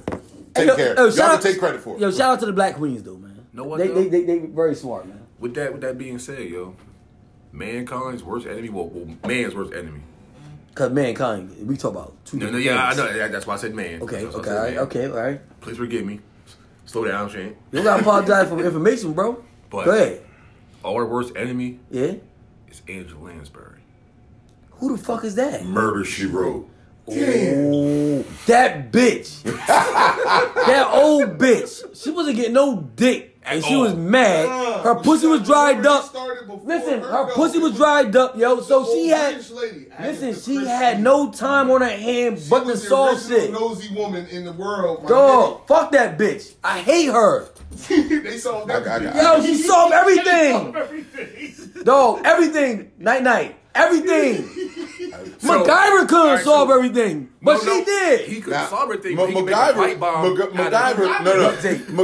Take yo, care. yo, Y'all shout can out- take credit for it. Yo, shout out to the black queens though, man. Know what, They, though? they, they, they very smart, man. With that, with that being said, yo, mankind's worst enemy. Well, well man's worst enemy. Cause mankind, we talk about two. No, no, different yeah, I know. That's why I said man. Okay, That's why I okay, all right, man. okay, all right. Please forgive me. Slow down, Shane. You don't gotta apologize for information, bro. But- Go ahead. Our worst enemy Yeah. is Angela Lansbury. Who the fuck is that? Murder she wrote. Oh, that bitch. that old bitch. She wasn't getting no dick. And she was mad. Her Uh, pussy was dried up. Listen, her, her pussy was It dried up, yo. So she had. Lady. Listen, she Christian- had no time on her hand She but to was the solve original shit. nosy woman in the world. my Dog, fuck that bitch. I hate her. they saw that. I- I got- Yo, she solved everything. Dog, everything. Night night. Everything. So- MacGyver couldn't Alright, solve so- everything, but No, she no, did. He could Now, solve everything. Ma- he could make a MacGyver, bomb. Mac- MacGyver, no, no,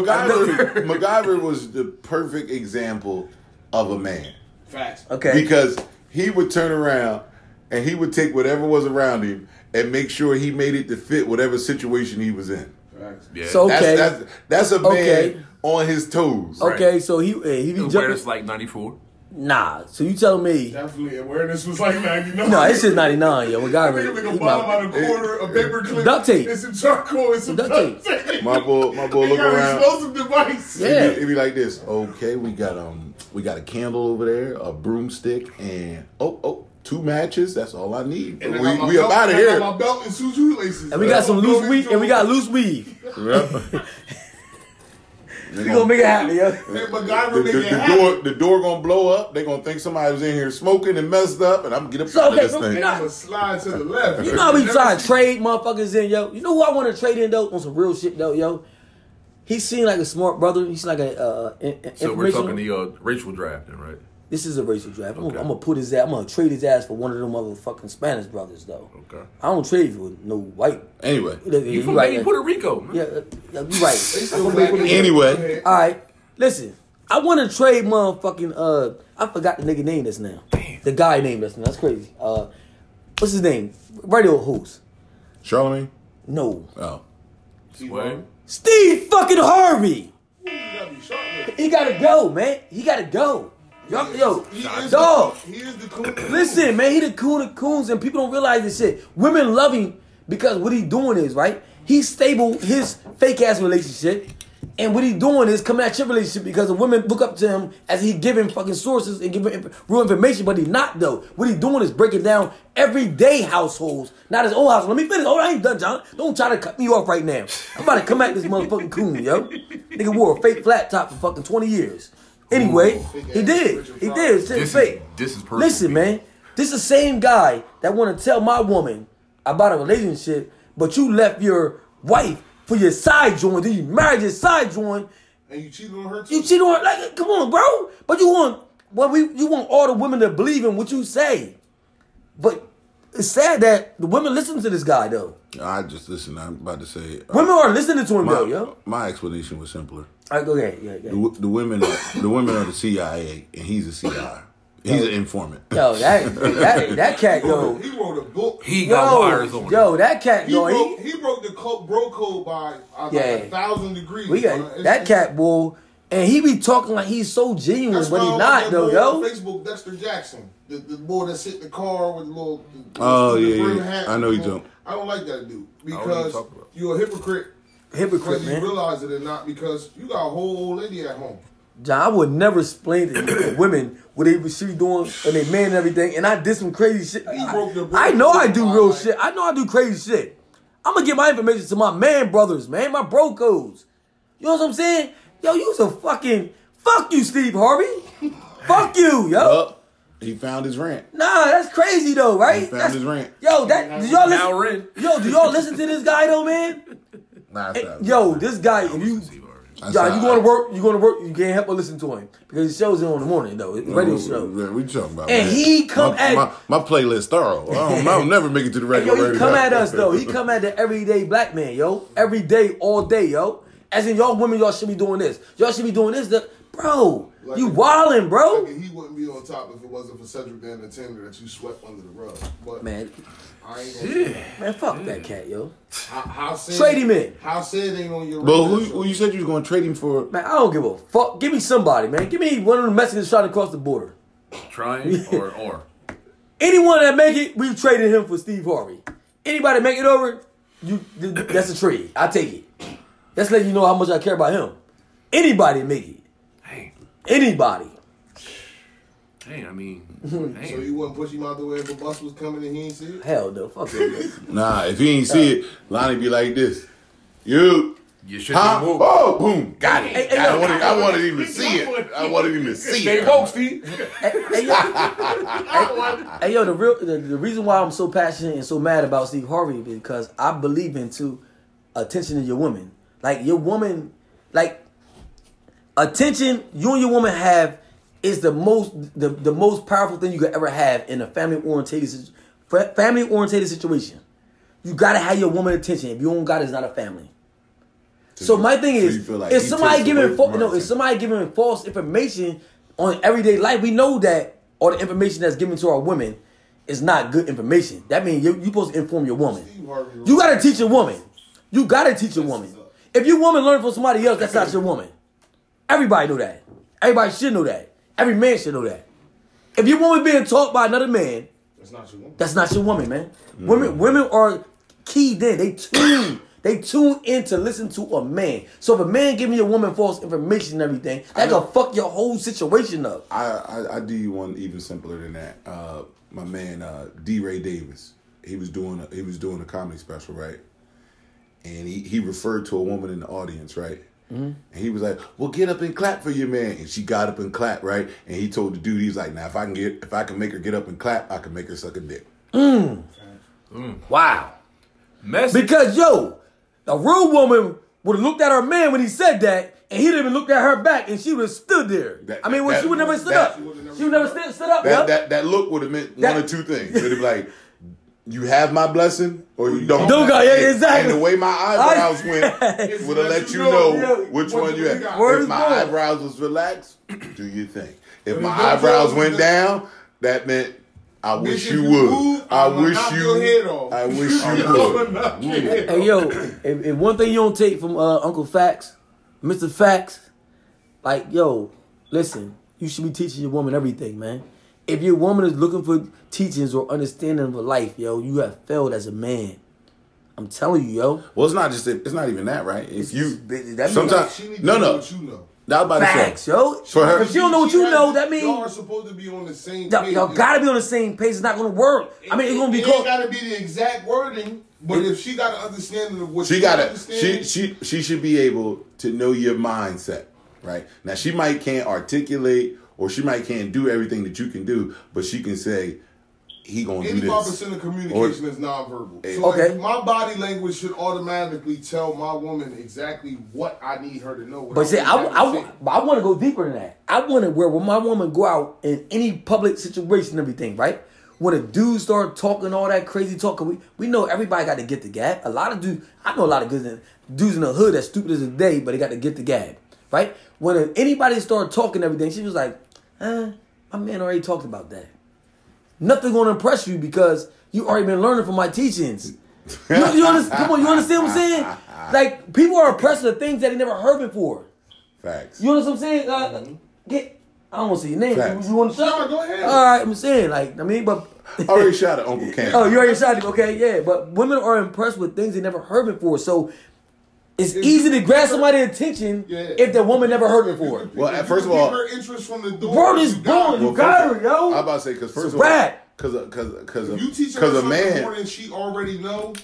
MacGyver, MacGyver was the perfect example of a man Facts. okay. because he would turn around and he would take whatever was around him and make sure he made it to fit whatever situation he was in. Facts. Yeah. So- That's Okay. that's that's a man Okay. on his toes. okay, so he eh, he be Awareness jumping. like ninety four. Nah, so you telling me? Definitely awareness was like 99. No, it's just ninety nine, yo. I MacGyver. think like he a bottom my- out of quarter, a paper clip, Duct tape. and some charcoal and some Duct duct tape. tape. My boy, my boy, look got an around. explosive device. Yeah. It'd be, it'd be like this. Okay, we got um, we got a candle over there, a broomstick, and oh, oh, two matches. That's all I need. And we got my we belt- up out of and got here. My belt and two shoelaces. And we got some loose weave, and we got loose weave. We gonna make it happen, yo. Hey, MacGyver The, make the- it the happen. door, the door gonna blow up. They gonna think somebody was in here smoking and messed up, and I'm gonna get up So, out okay, of this but thing. we And not- I'm gonna slide to the left. You know how we try to trade motherfuckers in, yo. You know who I want to trade in though on some real shit though, yo. He seemed like a smart brother. He's like a uh, in, in- So we're talking the uh, racial draft, right? This is a racial draft. I'm, Okay. gonna put his ass. I'm gonna trade his ass for one of them motherfucking Spanish brothers, though. Okay. I don't trade for no white. Anyway, You from right, Puerto Rico? man. Yeah, uh, yeah, you right. anyway, All right, listen. I want to trade motherfucking. Uh, I forgot the nigga name that's now. The guy name that's now. That's crazy. Uh, what's his name? Radio host. Charlemagne. No, Oh, What? Steve fucking Harvey. You gotta be sharp with it. He gotta go, man. He gotta go. Yo, yo, He dog. The, he is the cool. Listen, man, he the coon of coons, and people don't realize this shit. Women love him because what he doing is right. He stable his fake ass relationship, and what he doing is coming at your relationship because the women look up to him as he giving fucking sources and giving real information, but he not though. What he doing is breaking down everyday households, not his own house. Let me finish. Oh, I ain't done, John. Don't try to cut me off right now. I'm about to come at this motherfucking coon, yo. Nigga wore a fake flat top for fucking 20 years. Anyway, he did. He did. Shit This fake. is this is personal. Listen, man, this is the same guy that want to tell my woman about a relationship, but you left your wife for your side joint, then you married your side joint. And you cheated on her too. You cheat on her, like, come on, bro. But you want, well, we, you want all the women to believe in what you say. But it's sad that the women listen to this guy though. I just listen. I'm about to say. uh, Women are listening to him my, though, yo. my explanation was simpler. All right, go ahead. Yeah, yeah. The, the women, are, the women are the CIA, and he's a CI. He's an informant. Yo, that that that cat, yo, He wrote a book. He got wires yo, on. yo, that cat, He yo, broke, he, he broke the co- bro code by uh, Yeah. like a thousand degrees. we got It's- that cat, boy, and he be talking like he's so genuine, That's but why he not though, yo. Facebook, Dexter Jackson, the, the boy that sit in the car with the little. The, Oh, the yeah, yeah. hat, I know you you don't. I don't like that dude because you you're a hypocrite. Hypocrite, Whether you realize it or not, because you got a whole old lady at home. John, I would never explain to women what they was she doing and they man and everything, and I did some crazy shit. He I, broke the- I know I do real Like- shit. I know I do crazy shit. I'm gonna get my information to my man brothers, man, my bro codes. You know what I'm saying? Yo, you's a fucking fuck you, Steve Harvey. fuck you, yo. Well, he found his rent. Nah, that's crazy though, right? He found That's- his rent. Yo, that do y'all Now listen? Yo, do y'all listen to this guy though, man? Nah, Hey, yo, this guy, if you That's John, you going to work, you going to work, you can't help but listen to him because he shows it on the morning though, it's a radio show. Man, What you talking about? And man? he come my, at- my, my playlist thorough. I don't, I'll never make it to the Yo, regular. he radio. come at us though. He come at the everyday black man, yo. Every day, all day, yo. As in, y'all women, y'all should be doing this. Y'all should be doing this. The, bro, Like you if- wildin', bro. Like, he wouldn't be on top if it wasn't for Cedric the Entertainer that you swept under the rug. But Man, I ain't gonna say man, fuck that cat, yo. how, how said, Trade him in. How said ain't on your Well, radio who, show. who you said you was going to trade him for? Man, I don't give a fuck. Give me somebody, man. Give me one of the Mexicans trying to cross the border. Trying or or. Anyone that make it, we traded him for Steve Harvey. Anybody make it over, you that's a trade. I take it. That's letting you know how much I care about him. Anybody make it. Hey, Anybody. hey, I mean, So you wouldn't push him out the way if a bus was coming and he ain't see it? Hell no. Fuck that. Nah, if he ain't see it, Lonnie be like this. You. You should Huh? be moved. Oh, boom. Got it. Hey, hey, I, yo. wanted, I wanted him to see it. I wanted him to see Stay it. woke, Steve. hey, hey, yo, hey, hey, yo, the real the, the reason why I'm so passionate and so mad about Steve Harvey because I believe into attention to your woman. Like your woman, like attention you and your woman have is the most the, the most powerful thing you could ever have in a family orientated family orientated situation. You gotta have your woman attention. If you don't got it, it's not a family. So my thing So is, like if somebody giving fa- no, if somebody giving false information on everyday life, we know that all the information that's given to our women is not good information. That means you you supposed to inform your woman. You gotta teach a woman. You gotta teach a woman. If your woman learn from somebody else, that's not your woman. Everybody know that. Everybody should know that. Every man should know that. If your woman being taught by another man, That's not your woman. that's not your woman, man. Women, women are keyed in. They tune. They tune in to listen to a man. So if a man giving your woman false information and everything, that can fuck your whole situation up. I, I I do you one even simpler than that. Uh, my man uh, D. Ray Davis. He was doing a, he was doing a comedy special, right? And he, he referred to a woman in the audience, right? Mm-hmm. And he was like, "Well, get up and clap for your man." And she got up and clapped, right? And he told the dude, he's like, "Now, if I can get if I can make her get up and clap, I can make her suck a dick." Mm. Mm. Wow. Message. Because yo, a real woman would have looked at her man when he said that and he didn't even look at her back, and she would have stood there. That- I mean, when that- she would never stood that- up. She would never stood, stood up. That yup. that that look would have meant That- one of two things. It'd be like, you have my blessing or you don't. Don't go, yeah, exactly. And the way my eyebrows went would have let you know Yeah, which what one you had. If my born. eyebrows was relaxed, do you think? If my eyebrows went down, that meant I wish you you would. move, I wish you. your head off. I wish you would. knock your head Hey yo, if, if one thing you don't take from uh, Uncle Facts, Mr. Facts, like yo, listen, you should be teaching your woman everything, man. If your woman is looking for teachings or understanding of life, yo, you have failed as a man. I'm telling you, yo. Well, it's not just. It's not even that, right? If you that means- sometimes She need to no know no. what you know. That about Facts, to say. yo. For her- if she don't know what you has- know, that means y'all are supposed to be on the same. y'all, page. y'all gotta be on the same page. It's not gonna work. I mean, it's gonna be It called. gotta be the exact wording, but if she got an understanding of what She you got to she she she should be able to know your mindset, right? Now she might can't articulate or she might can't do everything that you can do, but she can say he going to do Eighty-five this. percent of communication is nonverbal. So Okay. like, my body language should automatically tell my woman exactly what I need her to know. But without see, me I, I. I want to go deeper than that. I want to where when my woman go out in any public situation, everything, right? When a dude start talking all that crazy talk, we we know everybody got to get the gab. A lot of dudes, I know a lot of good dudes in the hood that's stupid as a day, but they got to get the gab, right? When anybody start talking everything, she was like, "Uh, my man already talked about that." Nothing gonna impress you because you already been learning from my teachings. You, you understand? Come on, you understand what I'm saying? Like people are impressed with things that they never heard before. Facts. You know what I'm saying? Uh, get. I don't want to say your name. Facts. You, you want to shout? Sure, go ahead. All right, I'm saying like I mean, but I already shot at Uncle Cam. oh, you already shot it. Okay, yeah. But women are impressed with things they never heard before, so it's If easy to grab somebody's attention Yeah. if that woman never heard it before. Well, If at you first of all- her interest from the door. Word is you got born. it. You got her, yo. I'm about to say because first It's of all, rap. because because because you teach her because a something man more than she already know,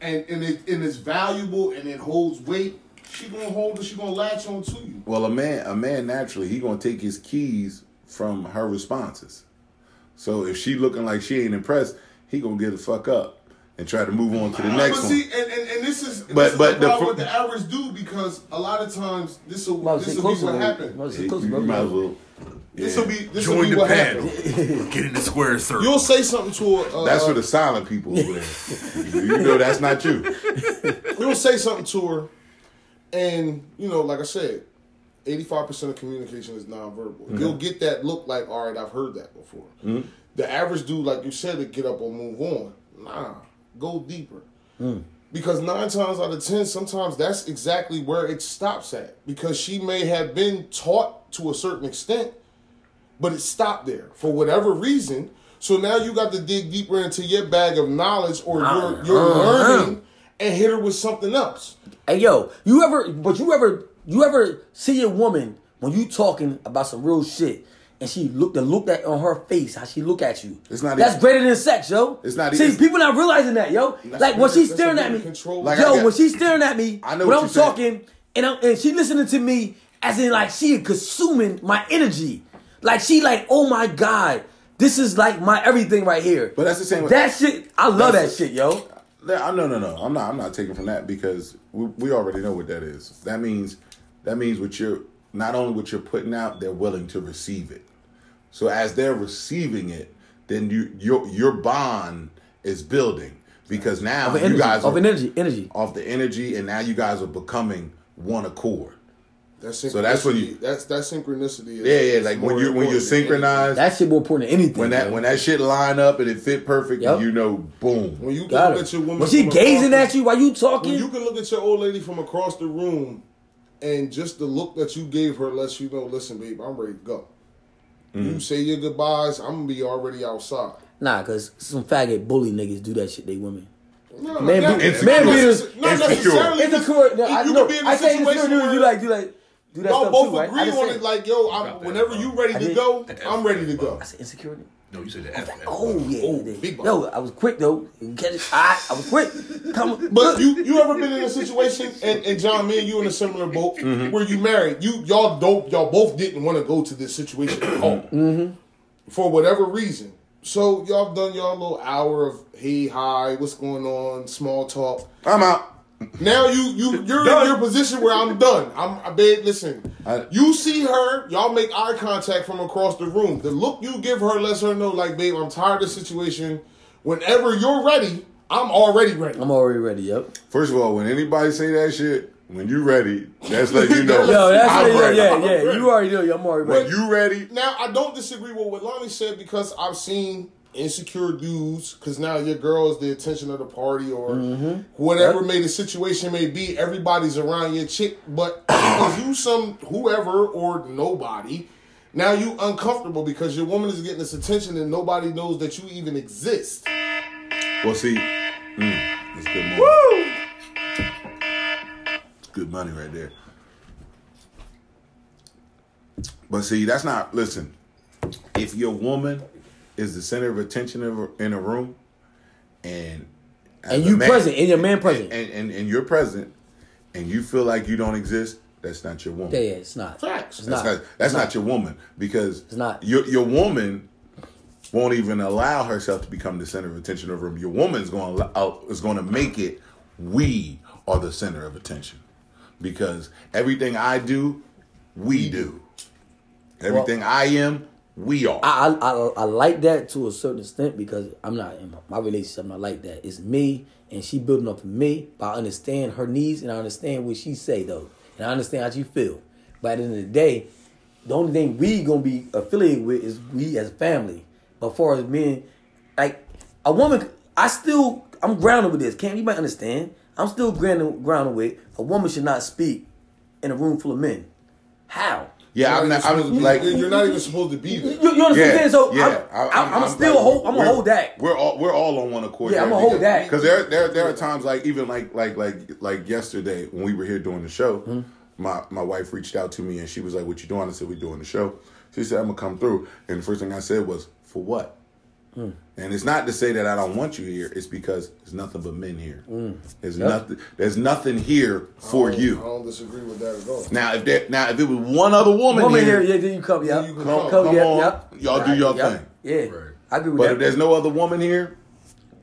and and it and it's valuable and it holds weight, she gonna hold it. She gonna latch on to you. Well, a man, a man naturally, he gonna take his keys from her responses. So if she looking like she ain't impressed, he gonna get the fuck up and try to move on to the next but one. see, and, and, and this is But- this is but the the problem fr- with the average dude because a lot of times this will Well, this will be what bro. happens. Well, sit you, you might as well. This yeah. will be this will Join be the what panel. happens. Get in the square circle. You'll say something to her. Uh, That's for the silent people over there. you know that's not you. you'll say something to her, and you know, like I said, eighty-five percent of communication is nonverbal. You'll get that look like, all right, I've heard that before. The average dude, like you said, to get up or move on. Nah, go deeper. Hmm. Because nine times out of ten, sometimes that's exactly where it stops at. Because she may have been taught to a certain extent, but it stopped there for whatever reason. So now you got to dig deeper into your bag of knowledge or your, your uh-huh. learning and hit her with something else. Hey yo, you ever but you ever you ever see a woman when you talking about some real shit and she look the look that on her face, how she look at you. It's not That's even- greater than sex, yo. It's not See, people not realizing that, yo. Like when she's staring at me. Like, yo, get- when she's staring at me, I know when what I'm talking and I'm, and she listening to me as in like she consuming my energy. Like she like, oh my god, this is like my everything right here. But that's the same- That shit, I love that shit, yo. No, no, no, no. I'm not. I'm not taking from that because we, we already know what that is. That means that means what you're not only what you're putting out, they're willing to receive it. So as they're receiving it, then you your your bond is building because now Of energy, you guys of are energy, energy. off the energy, and now you guys are becoming one accord. That's So that's when you- synchronicity. that's that synchronicity. Is, Yeah, yeah. Like when more you when you're important than anything. synchronized, That shit more important than anything. when that yo. when that shit line up and it fit perfect, Yep. you know, boom. When you can Got look it. at your woman, When she gazing across at you while you talking, when you can look at your old lady from across the room, and just the look that you gave her lets you know, listen, babe, I'm ready to go. Mm-hmm. You say your goodbyes, I'm gonna be already outside. nah, cause some faggot bully niggas do that shit. They women. No, Man, not- be- man, be necess- the- not insecure. necessarily. It's a cool. No, I you know. can be in a I say it's situation where You like, you like, do that y'all stuff both too, agree just on it. Like, yo, I'm, whenever you ready to go, The F I'm ready to go. I said insecurity. No, you said the F. Oh yeah, Oh, you did. big yo, I was quick though. Catch it? I, I was quick. Come, But you you ever been in a situation and, and John, me and you in a similar boat Mm-hmm. where you married? You y'all don't y'all both didn't want to go to this situation at all Mm-hmm. for whatever reason. So y'all done y'all little hour of hey hi, what's going on, small talk. I'm out. Now you you you're Done. in your position where I'm done. I'm I babe, listen. I- you see her, y'all make eye contact from across the room. The look you give her lets her know, like, babe, I'm tired of the situation. Whenever you're ready, I'm already ready. I'm already ready. Yep. First of all, when anybody say that shit, when you ready, that's letting you know. Yo, that's I'm yeah, ready. yeah, I'm yeah. ready. You already know. I'm already When ready. you ready, Now I don't disagree with what Lonnie said because I've seen insecure dudes because now your girl is the attention of the party or Mm-hmm. whatever may the situation may be. Everybody's around your chick, but because you some whoever or nobody. Now you uncomfortable because your woman is getting this attention and nobody knows that you even exist. well, see, mm, that's good money. It's good money right there. But see, that's not. Listen, if your woman is the center of attention of in a room, and And you man- present, and your man present. and, and and you're present, and you feel like you don't exist, that's not your woman. Yeah, yeah, it's not. Facts. It's That's not. not, that's It's not your woman because It's not. your your woman won't even allow herself to become the center of attention of the room. Your woman's going to is going to make it. We are the center of attention because everything I do, we do. Everything I am, we are. I, I I like that to a certain extent because I'm not in my, relationship. I'm not like that. It's me and she building up for me. But I understand her needs and I understand what she say though, and I understand how she feel. But at the end of the day, the only thing we gonna be affiliated with is we as family. But far as men, like a woman, I still I'm grounded with this. Cam, you might understand. I'm still grounded grounded with a woman should not speak in a room full of men. How? Yeah, I'm You're not. not even I'm supposed to be- like. you're not even supposed to be You, there. you understand? what I'm? So yeah, I'm, I'm, I'm, still like, hold. I'm gonna hold that. We're all we're all on one accord. Yeah, I'ma hold that. because there there there are times like even like like like like yesterday when we were here doing the show, Hmm. my my wife reached out to me and she was like, "What you doing?" I said, "We doing the show." She said, "I'm gonna come through," and the first thing I said was, "For what?" Hmm. And it's not to say that I don't want you here. It's because there's nothing but men here. Hmm. There's nothing. There's nothing here for I you. I don't disagree with that at all. Now, if there, now if it was one other woman, Woman here, here, yeah, then you come, yeah, you can come, come. come yeah, on, yep. y'all do your Yep. thing. Yeah, Right. I agree with But that. if there's no other woman here,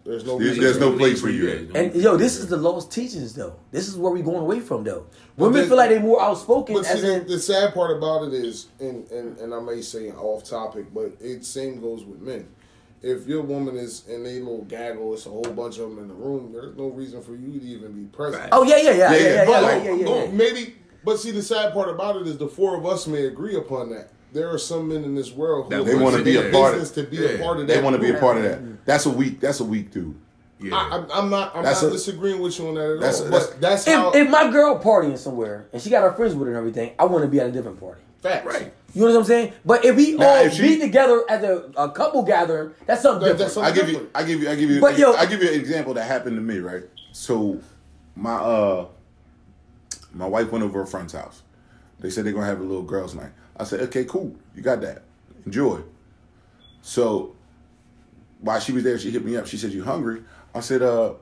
There's no There's- there's no place for for you. you. and yo, this is the lost teachings though. This is where we're going away from though. Women then- feel like they're more outspoken, But see, as the, in the sad part about it is, and, and, and I may say off topic, but it same goes with men. If your woman is in a little gaggle, it's a whole bunch of them in the room. There's no reason for you to even be present. oh yeah, yeah, yeah, yeah, Yeah, yeah, yeah, yeah, but yeah, like, yeah, yeah, boom. yeah. Maybe, but see, the sad part about it is the four of us may agree upon that. There are some men in this world who They wanna be a part of- to be Yeah. a part of that. they want to be a part of that. That's a weak. That's a weak dude. Yeah. I, I'm, I'm not. I'm That's not a- disagreeing with you on that at that's- all. that's- but that's how. If, if my girl partying somewhere and she got her friends with her and everything, I want to be at a different party. facts. right. You know what I'm saying? But if we Nah, all if she- be together as a, a couple gathering, that's something That- different. that's I something give you. I give you. I give you. But, yo- I give you an example that happened to me. Right. So, my uh, my wife went over a friend's house. They said they're gonna have a little girls' night. I said, okay, cool. You got that. Enjoy. So, while she was there, she hit me up. She said, "You hungry?" I said, "Uh,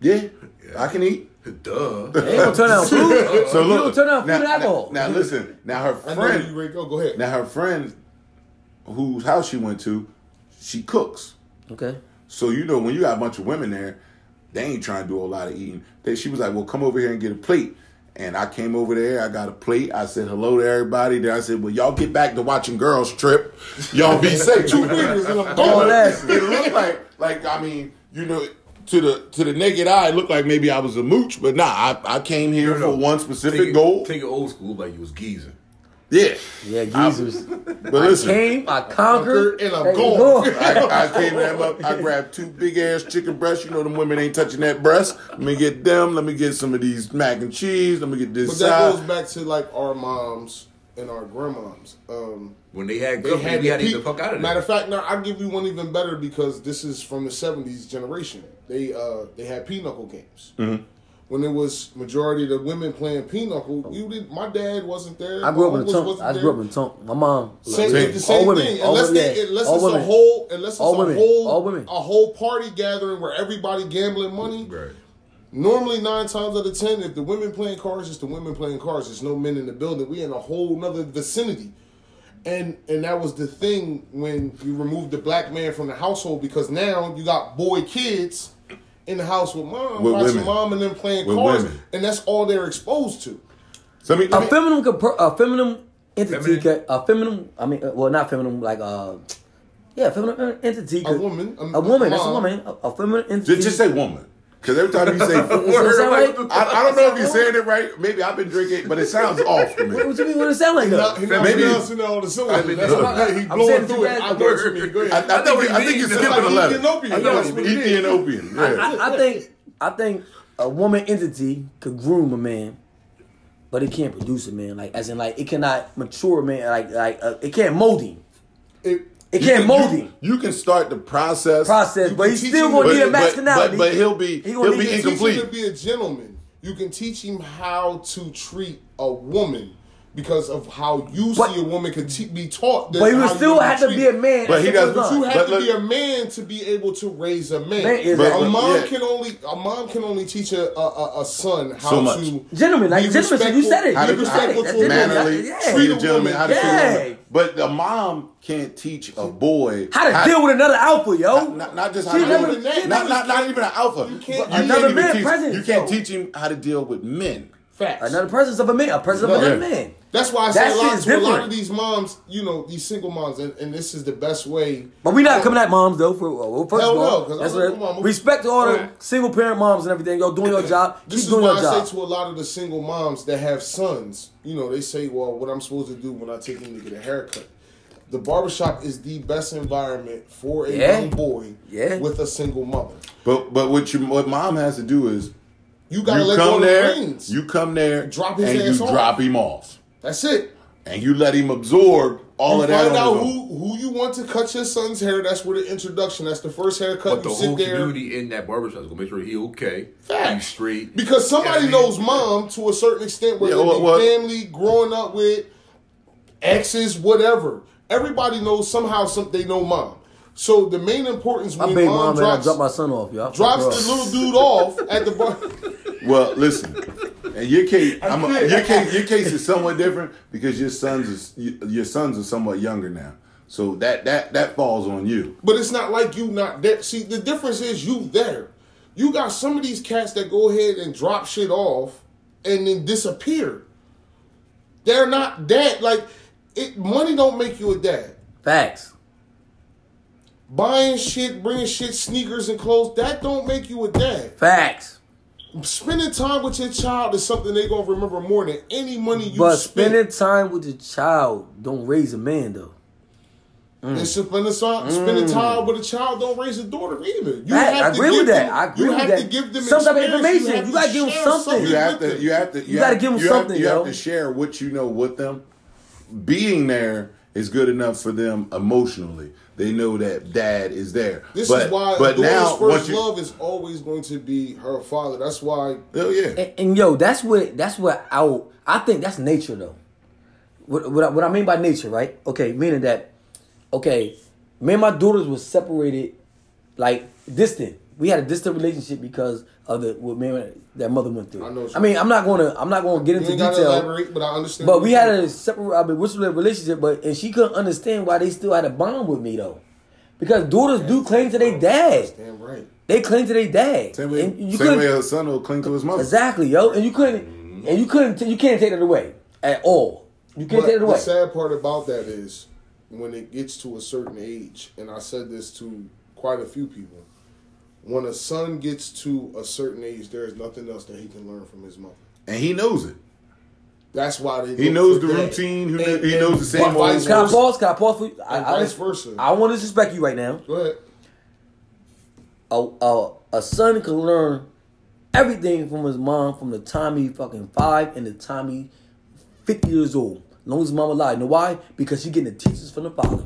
yeah, I can eat." Duh. They ain't gonna turn down food. So You look, don't turn down food now, and alcohol. Now, now listen. Now her I know friend. you, Ray. Go, go ahead. Now her friend, whose house she went to, she cooks. Okay. So you know when you got a bunch of women there, they ain't trying to do a lot of eating. They, she was like, "Well, come over here and get a plate." And I came over there. I got a plate. I said hello to everybody. Then I said, "Well, y'all get back to watching girls trip. Y'all be safe." Two fingers and I'm All It looked like, like I mean, you know, to the to the naked eye, it looked like maybe I was a mooch, but nah, I, I came here No, no. for one Take specific it, goal. take it old school like you was geezer. Yeah, Yeah, geezers. but listen, Came, I conquered, And I'm there you gone. go. I, I came in, up, I grabbed two big ass chicken breasts. You know, them women ain't touching that breast. Let me get them. Let me get some of these mac and cheese. Let me get this But that goes back to like our moms and our grandmoms. Um, When they had they had we had to the get the fuck out of there. Matter of fact, now I'll give you one even better because this is from the '70s generation. They uh they had pinochle games. Mm-hmm. When it was majority of the women playing pinochle, you did. My dad wasn't there. I grew up my in the uncles I grew up in the tongue. My mom. Same, Same. the same All women. thing. All Unless women. they, unless All it's women. a whole, unless it's All a women. whole, All women. a whole party gathering where everybody gambling money. Right. Normally, nine times out of ten, if the women playing cards, it's the women playing cards. There's no men in the building. We in a whole nother vicinity, and and that was the thing when you removed the black man from the household because now you got boy kids, in the house with mom, With watching women. mom and them playing With cards, women. and that's all they're exposed to. So let me, let A me- feminine, compr- a feminine entity, Feminine? can, a feminine. I mean, uh, well, not feminine, like uh, yeah, feminine entity. A woman, a- a woman. That's a woman. A, a feminine entity. just, just say woman. Because every time you say Is that right? I, I don't know if you're saying it right. Maybe I've been drinking, but it sounds off to me. What you mean? What it sound like He though? not, he not Maybe- pronouncing all the syllables. mean, That's I'm why he saying blowing through it. that- I know what you mean. Go I, I ahead. think, I think you're It's skipping like a letter. Ethiopian. I know, That's what it is. Ethiopian. Yeah. I, I think I think a woman entity could groom a man, but it can't produce a man. Like as in like it cannot mature a man. Like like uh, it can't mold him. It- It You can't can- mold you, him. You can start the process. Process, but he's still gonna need a masculinity. but- but he'll be- He he'll be need You to can incomplete. teach him to be a gentleman. You can teach him how to treat a woman because of how you But- see a woman can te- be taught. that But he would how you still have to be a man. But he does- But you have But to be a man to be able to raise a man. Man. But- a mom yeah. can only a mom can only teach a a, a, a son how So much. to Gentleman, like be you said it. How to, be You said it. respectful to a gentleman. woman. Yeah. treat a gentleman, how to treat a woman. But the mom can't teach a boy How to deal with another alpha, yo. Not, not, not just how She to deal with she not, not, not even an alpha. You can't- can't, Another man teach, presence, You can't yo. teach him how to deal with men. Facts. Another presence of a man, a presence of Yeah. another man. That's why I That say a lot a lot of these moms, you know, these single moms, and, and this is the best way. But we're not coming at moms though. For well, first Hell of all, no, 'cause that's I'm a what, respect to all the single parent moms and everything. Y'all doing your job. This Keep is doing why your I job. say to a lot of the single moms that have sons, you know, they say, well, what I'm supposed to do when I take him to get a haircut. The barbershop is the best environment for a Yeah. young boy Yeah. with a single mother. But but what you what mom has to do is You gotta you let go come of the there, reins. you come there, Drop his and ass you off. drop him off, That's it. and you let him absorb all you of that. find on out who who you want to cut your son's hair. That's where the introduction. That's the first haircut. But the you sit whole there. community in that barbershop is gonna make sure he okay, Facts. he's straight. Because somebody Yeah, knows mom to a certain extent, whether Yeah, well, it well- family, growing up with, exes, whatever. Everybody knows somehow some they know mom. So the main importance I when beg mom, mom, man. I drops, drop my son off, y'all. drops the little dude off at the bar. Well, listen. In your case, I'm a, your case, your case is somewhat different because your sons is your sons are somewhat younger now, so that that that falls on you. But it's not like you not there. See, the difference is you there. You got some of these cats that go ahead and drop shit off and then disappear. They're not dad. Like it, money don't make you a dad. Facts. Buying shit, bringing shit, sneakers and clothes, that don't make you a dad. Facts. Spending time with your child is something they're gonna remember more than any money you But spend. spending time with your child don't raise a man though. Mm. And spending time, spending mm. time with a child don't raise a daughter either. You Fact, I agree give with that. them- I agree you with have that. to give them Some type of information. have You gotta give them share something. You have to you have to you, gotta have- give 'em you have- something, you yo. have to share what you know with them. Being there is good enough for them emotionally. They know that dad is there. This but, is why but a now first you, love is always going to be her father. That's why oh yeah, And, and yo, that's what that's what I I think that's nature though. What what I, what I mean by nature, right? Okay, meaning that okay, me and my daughters were separated, like distant. We had a distant relationship because of the what me that mother went through. I know I mean, I'm not gonna I'm not gonna get into detail. but I understand. But we had a separate, I mean, which was a relationship, but and she couldn't understand why they still had a bond with me though, because daughters do cling to their dad. damn right. They cling to their dad. same way, And you same way a son will cling to his mother. Exactly, yo, and you couldn't, mm-hmm. and you couldn't, you can't take that away at all. You can't But take it away. the sad part about that is when it gets to a certain age, and I said this to quite a few people. When a son gets to a certain age, there is nothing else that he can learn from his mother. and he knows it. That's why they. He knows the dad. routine, he kn- he knows the same but vice old- Can I pause? Can I pause for you? I, And I, vice versa. I want to disrespect you right now. Go ahead. A, a a son can learn everything from his mom from the time he fucking five and the time he fifty years old. As long as his mama alive. You know why? Because he getting the teachers from the father.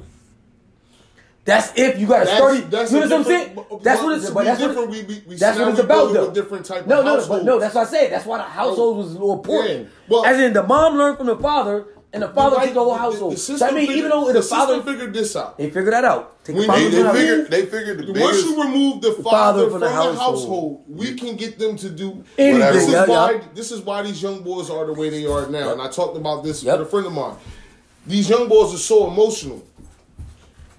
That's if you got a That's- sturdy. that's you know what I'm saying? That's what it's. But that's what, we- we- we that's what it's about, though. different type of no, no, but no. That's what I said. That's why the oh. household was important. Yeah. Well- As in, the mom learned from the father, and the father Right, took the whole household. The, so system I mean, figured, even though the, the, father, figured this out. they figured that out. Take the When They, the they figured they figured the Once you remove the father, from, the, the household, household. we can get them to do Anything, This is yeah, why yeah. this is why these young boys are the way they are now. And I talked about this Yep. with a friend of mine. These young boys are so emotional.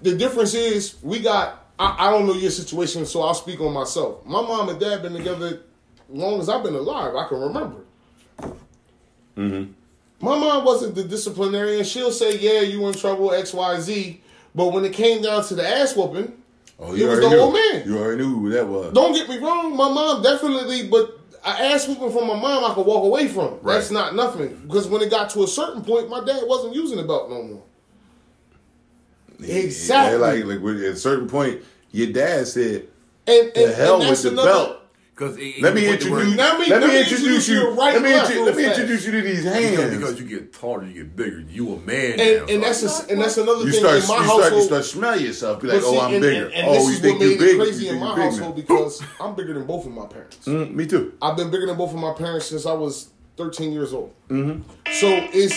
The difference is we got I, I don't know your situation, so I'll speak on myself. My mom and dad been together long as I've been alive. I can remember. Mm-hmm. My mom wasn't the disciplinarian. She'll say, "Yeah, you in trouble, X, Y, Z." But when it came down to the ass whooping, Oh, He was the knew. old man. You already knew who that was. don't get me wrong, my mom definitely, but I ass whooping from my mom, I could walk away from. That's not nothing. Because when it got to a certain point, my dad wasn't using the belt no more. Exactly. Yeah, like, like at a certain point, your dad said, And, and, "The hell and with the another, belt." Because Let me introduce. Let me- let me let me introduce introduce you. you right let me, left intro- let me introduce you to these Because, hands. because you get taller, you get bigger. You a man now. And, and so that's a, and that's another you thing start, in you my start, household. you start smell yourself. Be like, But oh, I'm and, bigger. And, and oh, you think you made big? crazy you in my household now. because I'm bigger than both of my parents. Mm, me too. I've been bigger than both of my parents since I was 13 years old. Mm-hmm. So it's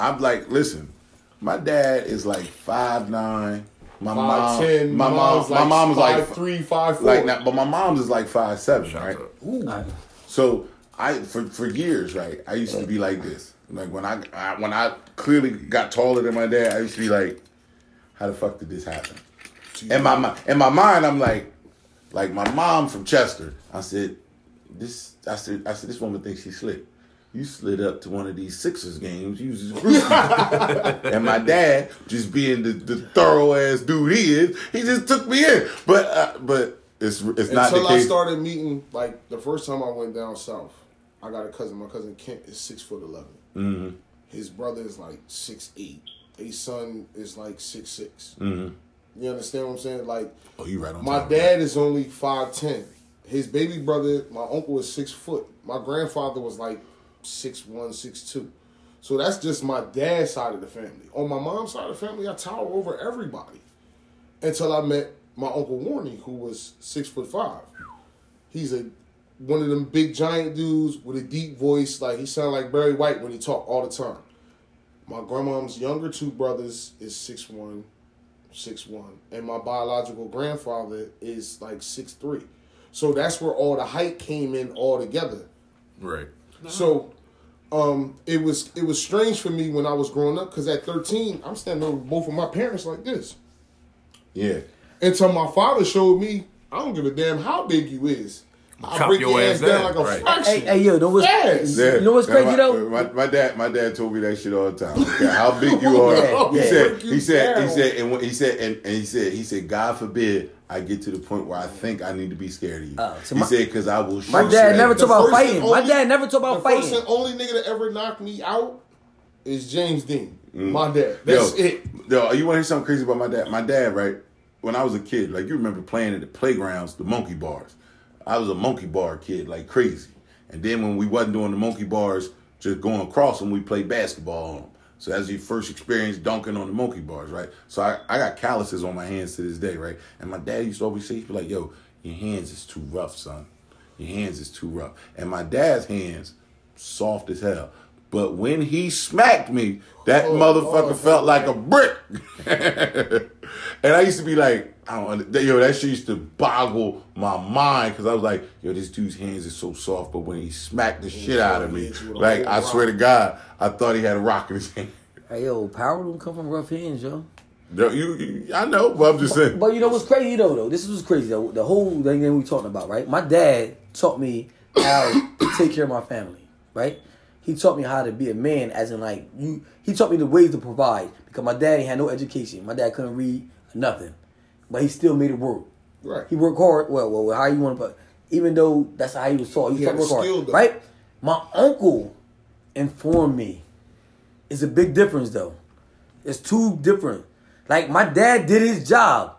I'm like, listen, my dad is like five nine. My five mom, ten. my mom, mom's my mom is five like three, five four. like now, but my mom's is like five seven, right? Alright. So I for for years, right? I used to be like this. Like when I, I when I clearly got taller than my dad, I used to be like, how the fuck did this happen? In my in my mind, I'm like, like my mom from Chester. I said, this. I said, I said, this woman thinks she's slick. You slid up to one of these Sixers games. You just and my dad, just being the, the thorough ass dude he is, he just took me in. But uh, but it's it's not Until I started meeting, like the first time I went down south, I got a cousin. My cousin Kent is six foot 11 Mm-hmm. His brother is like six eight. His son is like six six. Mhm. You understand what I'm saying? Like Oh, you right on. my top of that. dad is only five ten. His baby brother, my uncle, is six foot. My grandfather was like six one, six two. So that's just my dad's side of the family. On my mom's side of the family, I tower over everybody. Until I met my uncle Warney, who was six foot five. He's a one of them big giant dudes with a deep voice. Like he sounded like Barry White when he talked all the time. My grandmom's younger two brothers is six one, six one, and my biological grandfather is like six three. So that's where all the height came in all together. Right. So um, it was it was strange for me when I was growing up because at thirteen I'm standing over both of my parents like this. Yeah. Until my father showed me, I don't give a damn how big you is. I Chop break your your ass ass down down, like a right. Hey, hey, yo, know what's, Yes. Yeah. you know what's crazy my, though? My, my dad, my dad told me that shit all the time. Okay, how big you are? Yeah, he yeah. said, Break you he said, he said, and when, he said, and, and he said, he said, God forbid I get to the point where I think I need to be scared of you. Oh, so he my- said, because I will. My shoot dad never The talk about first and fighting. My dad never talk about the first fighting. and only nigga that ever knocked me out is James Dean. My dad. Mm. Yo, That's it. Yo, you want to hear something crazy about my dad? My dad, right? When I was a kid, like you remember playing at the playgrounds, the monkey bars. I was a monkey bar kid, like crazy. And then when we wasn't doing the monkey bars, just going across them, we played basketball on them. So that's your first experience dunking on the monkey bars, right? So I, I got calluses on my hands to this day, right? And my dad used to always say, he'd be like, yo, your hands is too rough, son. Your hands is too rough. And my dad's hands, soft as hell. But when he smacked me, that oh, motherfucker felt like a brick. and I used to be like, I don't under- yo, that shit used to boggle my mind because I was like, yo, this dude's hands is so soft, but when he smacked the shit out of me, hit you with a like whole I swear to. God, I thought he had a rock in his hand. Hey, yo, power don't come from rough hands, yo. Yo, you, you- I know, but I'm just saying. But you know what's crazy though? Though this is what's crazy though. The whole thing that we talking about, right? My dad taught me how to take care of my family, right? He taught me how to be a man, as in like you. He taught me the ways to provide because my dad ain't had no education. My dad couldn't read nothing, but he still made it work. Right. He worked hard. Well, well, how you want to put? Even though that's how he was taught, he, He work hard, though. right? My uncle informed me. It's a big difference though. It's two different. Like my dad did his job,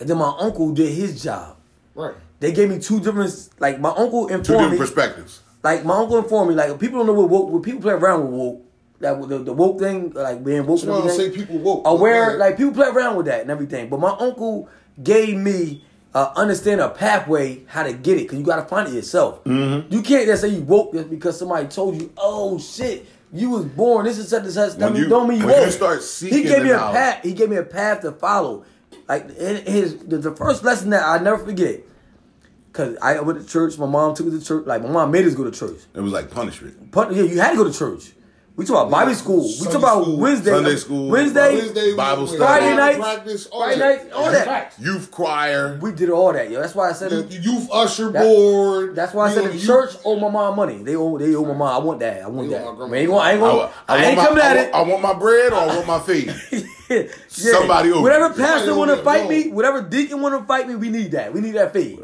and then my uncle did his job. Right. They gave me two different. Like my uncle informed Two different me. perspectives. Like my uncle informed me. Like people don't know what woke. When people play around with woke, like the, the woke thing, like being woke. That's and why I don't say people woke. Aware, like people play around with that and everything. But my uncle gave me uh, understand a pathway how to get it because you got to find it yourself. Mm-hmm. You can't just say you woke just because somebody told you. Oh shit. You was born. This is such and such. That you- don't mean you when you woke. start he gave me a knowledge. path. He gave me a path to follow. Like his the, the first lesson that I never forget. Cause I went to church. My mom took us to church. Like my mom made us go to church. It was like punishment. Pun- yeah, you had to go to church. We talk about Bible school. We talk about school, Wednesday, Sunday school, Wednesday, Wednesday, Bible with- study. Friday night, practice, all Friday that. night, all that. Youth choir. We did all that, yo. That's why I said Youth, it. youth usher That- board. That's why I said know, the youth- church owe my mom money. They owe they owe my mom. I want that. I want They that. my I, ain't gonna, I ain't I, gonna, wa- I, I ain't want coming at I it. I want my bread or I want my feed. Yeah. Somebody owe Whatever pastor Somebody want to fight me, whatever deacon want to fight me, we need that. We need that feed.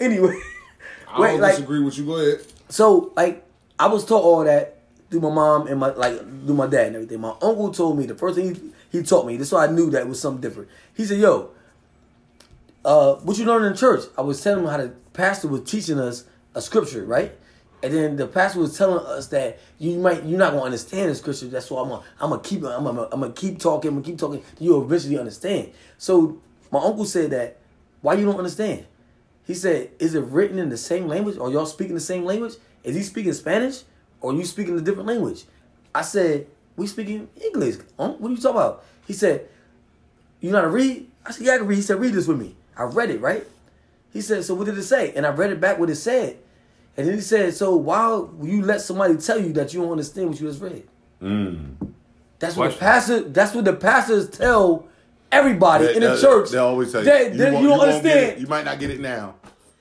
Anyway, I wait, don't disagree with you. Go ahead. so, like I was taught all that through my mom and my like through my dad and everything. My uncle told me the first thing he, he taught me. This is why I knew that was something different. He said, "Yo, uh, what you learn in church?" I was telling him how the pastor was teaching us a scripture, right? And then the pastor was telling us that you might you're not gonna understand the scripture. That's why I'm gonna I'm gonna keep I'm gonna, I'm gonna keep talking. I'm gonna keep talking. You'll eventually understand. So my uncle said that why you don't understand. He said, "Is it written in the same language? Are y'all speaking the same language? Is he speaking Spanish, or you speaking a different language?" I said, "We speaking English. Unc, what are you talking about?" He said, "You know how to read?" I said, "Yeah, I can read." He said, "Read this with me." I read it right. He said, "So what did it say?" And I read it back what it said. And then he said, "So why will you let somebody tell you that you don't understand what you just read?" Mm. That's what the Question. pastor. That's what the pastors tell everybody They, in the they- church. they always tell you, They- you, you don't understand. You might not get it now,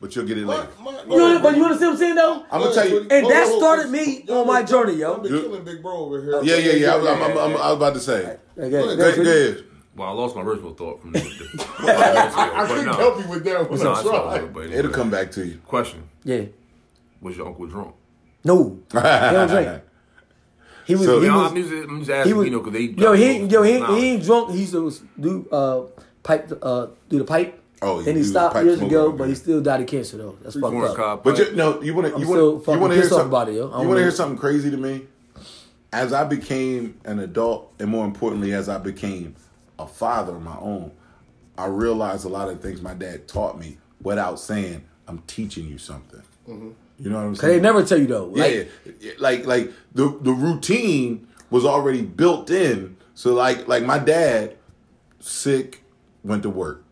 but you'll get it later. My- my- You know, but you understand what I'm saying though? I'm gonna tell you. And that started me on my journey, yo. y'all been You- killing Big Bro over here. Yeah, yeah, yeah. I'm, I'm, I'm, I'm, I was about to say. Okay, Go Go, ahead. Well, I lost my original thought from this. I, I couldn't no. help you with that one. It's not, I it's not, tried. but anyway. It'll come back to you. Question: Yeah. Was your uncle drunk? No. He don't drink. He was. So- he was. I'm just, I'm just He was. you know, because they. yo, he yo he, he ain't drunk. He used to do uh pipe uh do the pipe. Oh, he then he do the stopped years ago, okay. but he still died of cancer though. That's fucked Corn up. cob But you, no, you want to you want fucking you want to hear pissed off something about it, yo. You want to hear something crazy to me? As I became an adult, and more importantly, as I became a father of my own, I realized a lot of things my dad taught me without saying, "I'm teaching you something." You know what I'm saying? they never tell you though. Like, yeah, like like the the routine was already built in. So like like my dad, sick, went to work.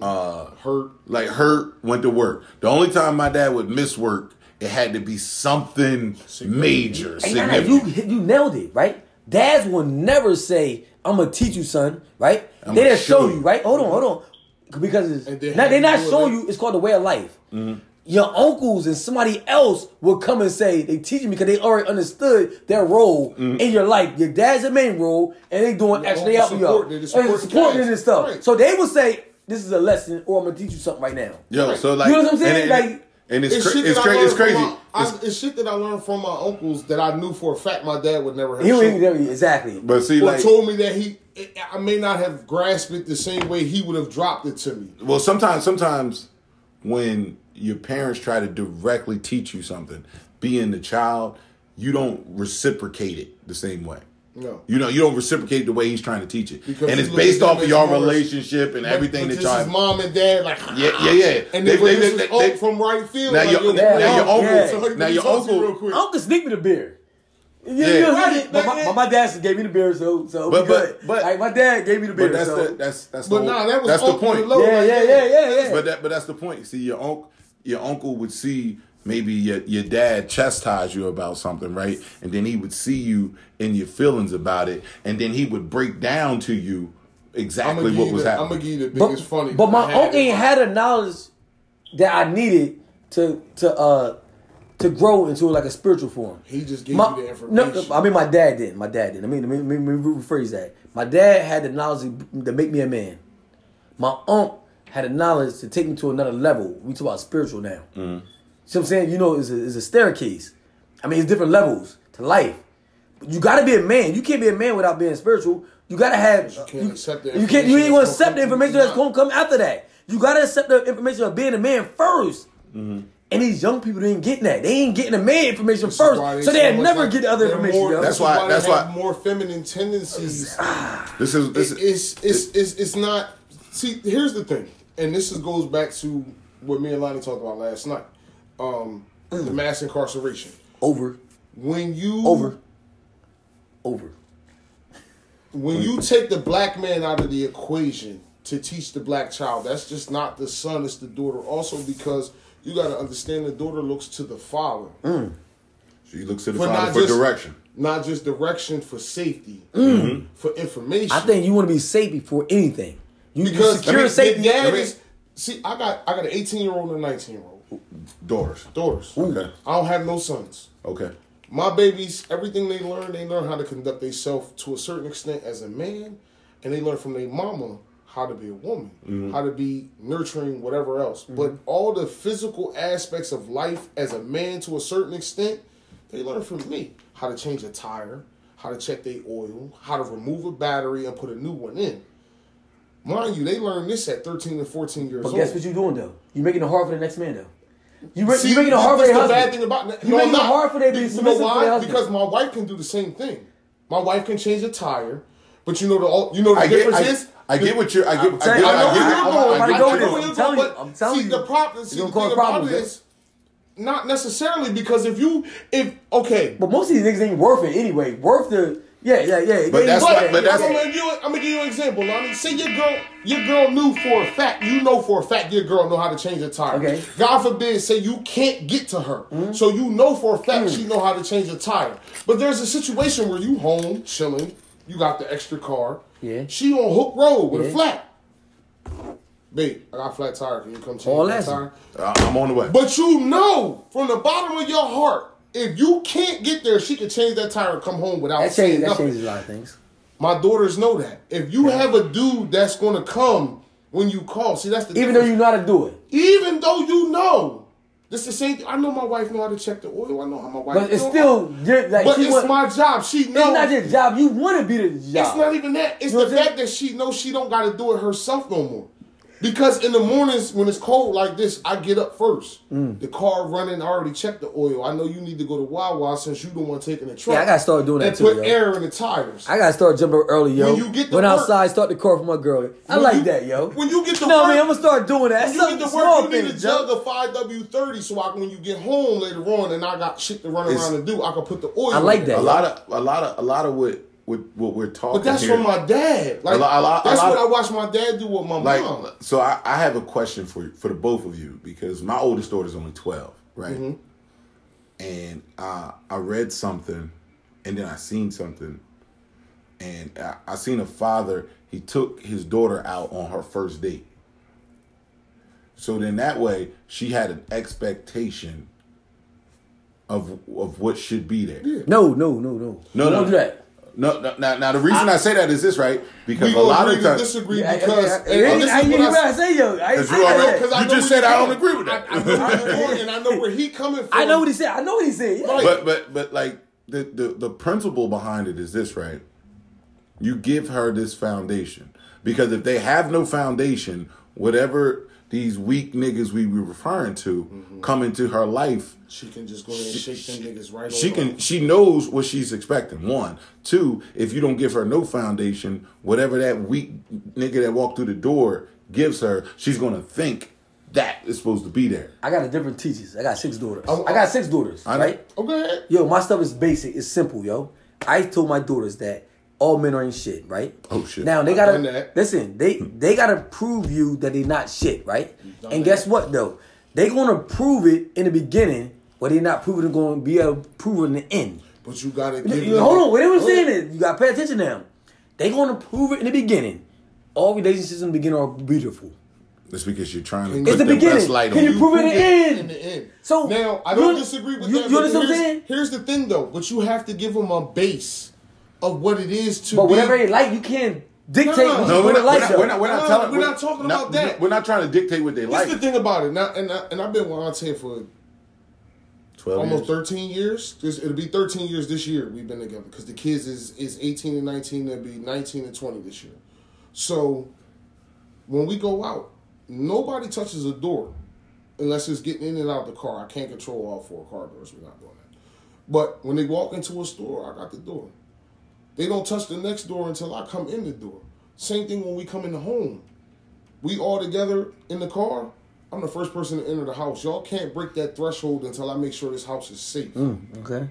Hurt. Like hurt, went to work. The only time my dad would miss work, it had to be something major, Hey, nah, nah, you you nailed it, right? Dads will never say, "I'm gonna teach you, son." Right? I'm they gonna just show show you, you. right? Hold on, hold on, because it's, And now they're not showing you. It's called the way of life. Mm-hmm. Your uncles and somebody else will come and say they teaching because they already understood their role Mm-hmm. in your life. Your dad's the main role, and they doing Your extra. They uncles helping you support- out, they and support the supporting cats. and stuff. Right. So they will say, "This is a lesson," or "I'm gonna teach you something right now." Yo, so like You know what I'm saying? And, and, Like- and it's It's cra- it's, cra- it's crazy. From my, I, It's- it's shit that I learned from my uncles that I knew for a fact my dad would never have He shown ain't me. there exactly. but see, Or like, told me that he, I may not have grasped it the same way he would have dropped it to me. well, sometimes sometimes when your parents try to directly teach you something, being the child, you don't reciprocate it the same way. No. You know, you don't reciprocate the way he's trying to teach it, Because and it's based off of your relationship and But- everything that this y'all. is mom and dad, like Yeah, yeah, yeah. And They- then they- this they- they- from right field. Now like, your- yo, now your uncle- yeah. so now your talks to you uncle- real quick. Uncle sneak me the beer. You, Yeah. Right, but, my, my dad gave me the beer, so so But- but- but- like my dad gave me the beer, But that's so the that's that's But the nah, that was that's the point. Low, yeah, like, yeah, yeah, yeah, yeah. But that but that's the point. See, your uncle your uncle would see maybe your, your dad chastised you about something, right? And then he would see you in your feelings about it, and then he would break down to you exactly what was you the, I'm happening. gonna give you the but, biggest funny. but my uncle ain't had a knowledge that I needed to to uh to grow into like a spiritual form. He just gave My- you the information. no. I mean my dad didn't. My dad didn't. I mean, let me, let me rephrase that. My dad had the knowledge to make me a man. My uncle had the knowledge to take me to another level. We talk about spiritual now. Mm-hmm. See what I'm saying? You know, it's a, it's a staircase. I mean, it's different levels to life. But you got to be a man. You can't be a man without being spiritual. You got to have. You can't accept the You can't. You ain't information gonna that's accept the information that's gonna come after that. You got to accept the information of being a man 1st Mm-hmm. And these young people ain't getting that. They ain't getting the man information This is why first, so they they'll never like- get the other information. more- yo. That's this is why- they that's have why- more feminine tendencies. This is this It- is it's it's it's it's not. See, here's the thing, and this is, goes back to what me and Lonnie talked about last night. Um, the Mm. mass incarceration. over, When you over, over. when you take the black man out of the equation to teach the black child, that's just not the son, it's the daughter. Also, because you got to understand the daughter looks to the father. Mm. She looks to the For father not for just- direction. Not just direction for safety, Mm-hmm. for information. I think you want to be safe before anything. You, because you secure I mean, safety. the dad I mean- is. See, I got I got an 18 year old and a 19 year old Daughters. daughters. Okay. I don't have no sons. Okay. My babies, everything they learn, they learn how to conduct themselves to a certain extent as a man, and they learn from their mama how to be a woman, Mm-hmm. how to be nurturing, whatever else. But all the physical aspects of life as a man to a certain extent, they learn from me. How to change a tire, how to check their oil, how to remove a battery and put a new one in. Mind you, they learn this at 13 and 14 years But old. guess what you're doing though? You're making it hard for the next man though. You ma- See, you're making it hard for that's their the bad thing about it. You No, making I'm it not. hard for them to You know submissive to why? husband. Because my wife can do the same thing. My wife can change a tire, but you know the you know the I get, difference I, is. I get what you're. I get. I, telling get, I know get, where I, you're I, going. I I'm get going you're where I'm you're telling going, you, but I'm telling see, you. the problem. See, You're the gonna thing cause about it problems, is not necessarily because if you if okay. But most of these niggas ain't worth it anyway. Worth the yeah yeah yeah. But They that's ain't what- but that's- I'm gonna give you. I'm gonna give you an example, Lonnie. Say your girl, your girl knew for a fact. You know for a fact your girl know how to change a tire. Okay. Mm-hmm. God forbid, say you can't get to her, so you know for a fact Mm. she know how to change a tire. But there's a situation where you home chilling, you got the extra car. Yeah. She on Hook Road with Yeah. a flat. Babe, I got a flat tire. Can you come change All my that. tire? Uh, I'm on the way. But you know from the bottom of your heart, if you can't get there, she can change that tire and come home without That saying changes that nothing. changes a lot of things. My daughters know that. If you have a dude that's gonna come when you call, see that's the Even though you know how to do it, even though you know, this the same thing. I know my wife know how to check the oil. I know how my wife. but it's still like But it's want, my job. She It's not your job. You want to be the job. It's not even that. It's You the fact that she knows she don't got to do it herself no more. Because in the mornings when it's cold like this, I get up first. Mm. The car running, I already checked the oil. I know you need to go to Wawa since you the one taking the truck. Yeah, I gotta start doing that and too, put yo. air in the tires. I gotta start jumping early, yo. When you get to Went work- outside, start the car for my girl. I When like you- that, yo. when you get to no, work- man, I'm gonna start doing that. When That's you get something to work, small you need a jug yo. of 5W30 so I can, when you get home later on and I got shit to run It's- around and do, I can put the oil I like in. that. a lot of a lot of a lot of what what, what we're talking. But that's here, from my dad. Like A lot- a lot- a that's lot- what I watched my dad do with my like. mom. So I, I have a question for for the both of you because my oldest daughter is only twelve, right? Mm-hmm. And uh, I read something, and then I seen something, and I, I seen a father. He took his daughter out on her first date. So then that way she had an expectation of of what should be there. No, no, no, no. No, Don't no. do that. No, no, now, now the reason I, say that is this, right? Because a lot gonna of agree times, disagree Yeah, because I- I- and this I- is you I I say, yo. I, Because I, you I, already- I, Because I You just said I don't agree with that. I, I know where he's and I know where he coming from. I know what he said. I know what he said. Yeah. Right. but but but like the, the the principle behind it is this, right? You give her this foundation because if they have no foundation, whatever these weak niggas we were referring to Mm-hmm. come into her life, She can just go in and shake them niggas right she on can off. she knows what she's expecting. One, two. If you don't give her no foundation, whatever that weak nigga that walked through the door gives her, she's gonna think that is supposed to be there. I got a different teachers. I got six daughters. I- I got six daughters, I know. right? Oh, go ahead. Yo, my stuff is basic. It's simple, yo. I told my daughters that all men are in shit, right? Oh, shit. Now they I've gotta done that. listen. They they gotta prove you that they're not shit, right? done And that. guess what though? They gonna prove it in the beginning, but they're not proving it going to be able to prove it in the end. But you gotta give. you- hold on, what I'm saying ahead. is you gotta pay attention now. They gonna prove it in the beginning. All relationships in the beginning are beautiful. That's because you're trying to It's put the the, beginning. best light Can on you you. prove it in the end? In the end. So, now I don't disagree with you- that. you understand here's, here's the thing, though. But you have to give them a base of what it is to. But be, whatever they like, you can't dictate No, what No, you we're want not, like. we're, not, we're not. We're not No, telling. we're not talking about that. We're not trying to dictate what they This like. is the thing about it. Now, and I, and I've been with Auntie for Twelve almost years. 13 years. This, it'll be 13 years this year we've been together because the kids is is 18 and 19. They'll be 19 and 20 this year. So when we go out, nobody touches a door unless it's getting in and out of the car. I can't control all four car doors. We're not doing that. But when they walk into a store, I got the door. They don't touch the next door until I come in the door. Same thing when we come in the home. We all together in the car. I'm the first person to enter the house. Y'all can't break that threshold until I make sure this house is safe. Okay.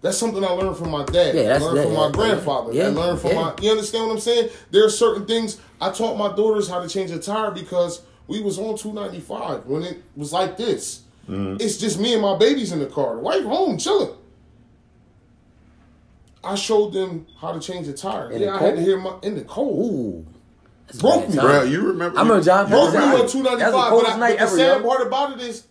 That's something I learned from my dad. Yeah, I learned yeah, from my grandfather. yeah, I learned from yeah. my. You understand what I'm saying? There are certain things I taught my daughters how to change a tire because we was on 295 when it was like this. Mm-hmm. It's just me and my babies in the car. The wife home chilling. I showed them how to change a tire. In yeah, the I had to hear my in the cold. Ooh. Broke me. Bro, you remember? I remember John Broke me Broke on two ninety That's the five. But, I, night but the ever, sad yo. part about it is,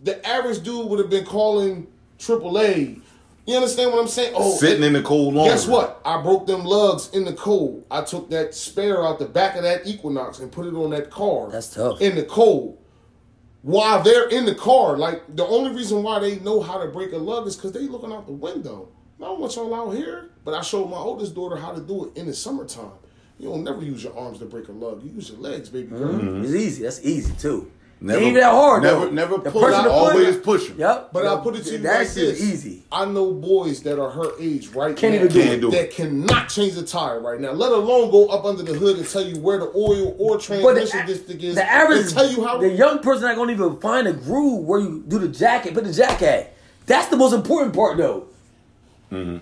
the average dude would have been calling AAA. You understand what I'm saying? Oh, Sitting in the cold laundry. Guess what? I broke them lugs in the cold. I took that spare out the back of that Equinox and put it on that car. That's tough. In the cold. While they're in the car, like the only reason why they know how to break a lug is because they looking out the window. I don't want y'all out here, but I showed my oldest daughter how to do it in the summertime. You don't never use your arms to break a lug. You use your legs, baby girl. Mm-hmm. It's easy. That's easy too. Never- Ain't even that hard never- though. never The pull person out, always it- push 'em. Yep. But Yep. I'll put it to you that like this. easy. I know boys that are her age right Can't now even do it. Can't do it. that cannot change the tire right now. Let alone go up under the hood and tell you where the oil or transmission the, district is. the average, and tell you how. the young person not gonna even find a groove where you do the jacket, put the jack at. That's the most important part, though. Mm-hmm.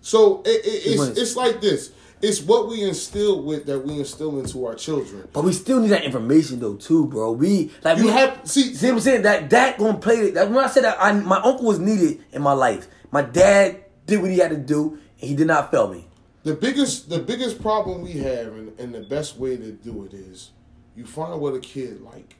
so it, it, it's it's like this. It's what we instill with that we instill into our children. But we still need that information though, too, bro. We like You we have see. See what I'm saying? That that gonna play it that when I said that I, my uncle was needed in my life. My dad did what he had to do, and he did not fail me. The biggest the biggest problem we have, and, and the best way to do it is, you find what a kid like.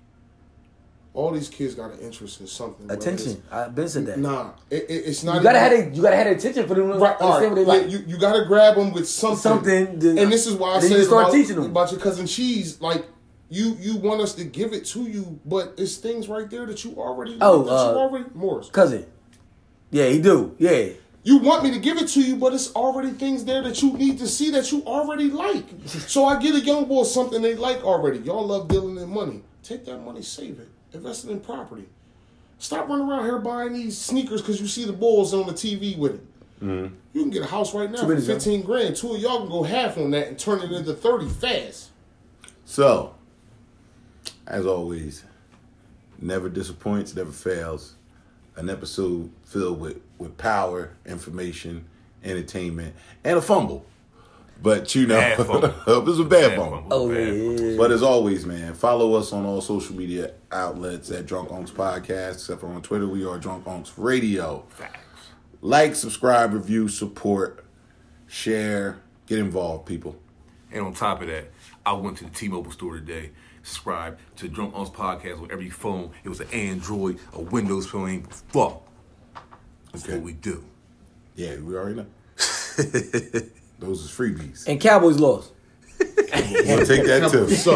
All these kids got an interest in something. Attention. I've been said that. Nah, it, it, it's not. You gotta have a, you gotta have attention for them Right, understand right. what they like. you, you got to grab them with something. Something to- and this is why I said start about, teaching 'em. about your cousin Cheese. Like you, you want us to give it to you, but it's things right there that you already. Oh, that uh, you already Morris. Cousin. Yeah, he do. Yeah. You want me to give it to you, but it's already things there that you need to see that you already like. So I get a young boy something they like already. Y'all love dealing in money. Take that money, save it, invest it in property. Stop running around here buying these sneakers because you see the Bulls on the TV with it. Mm-hmm. You can get a house right now for minutes, yo. 15 grand. Two of y'all can go half on that and turn it into 30 fast. So, as always, never disappoints, never fails. An episode filled with, with power, information, entertainment, and a fumble. But you know, Bad it was a bad, Bad fumble. fumble. Oh Bad yeah. Oh, fumble. But as always, man, follow us on all social media outlets at Drunk Unks Podcast, except for on Twitter, we are Drunk Unks Radio. Facts. Like, subscribe, review, support, share, get involved, people. And on top of that, I went to the T-Mobile store today, subscribed to Drunk Unks podcast on every phone. It was an Android, a Windows phone. Fuck. That's Okay. what we do. Yeah, we already know. Those is freebies. And Cowboys lost. I'll take that too. So,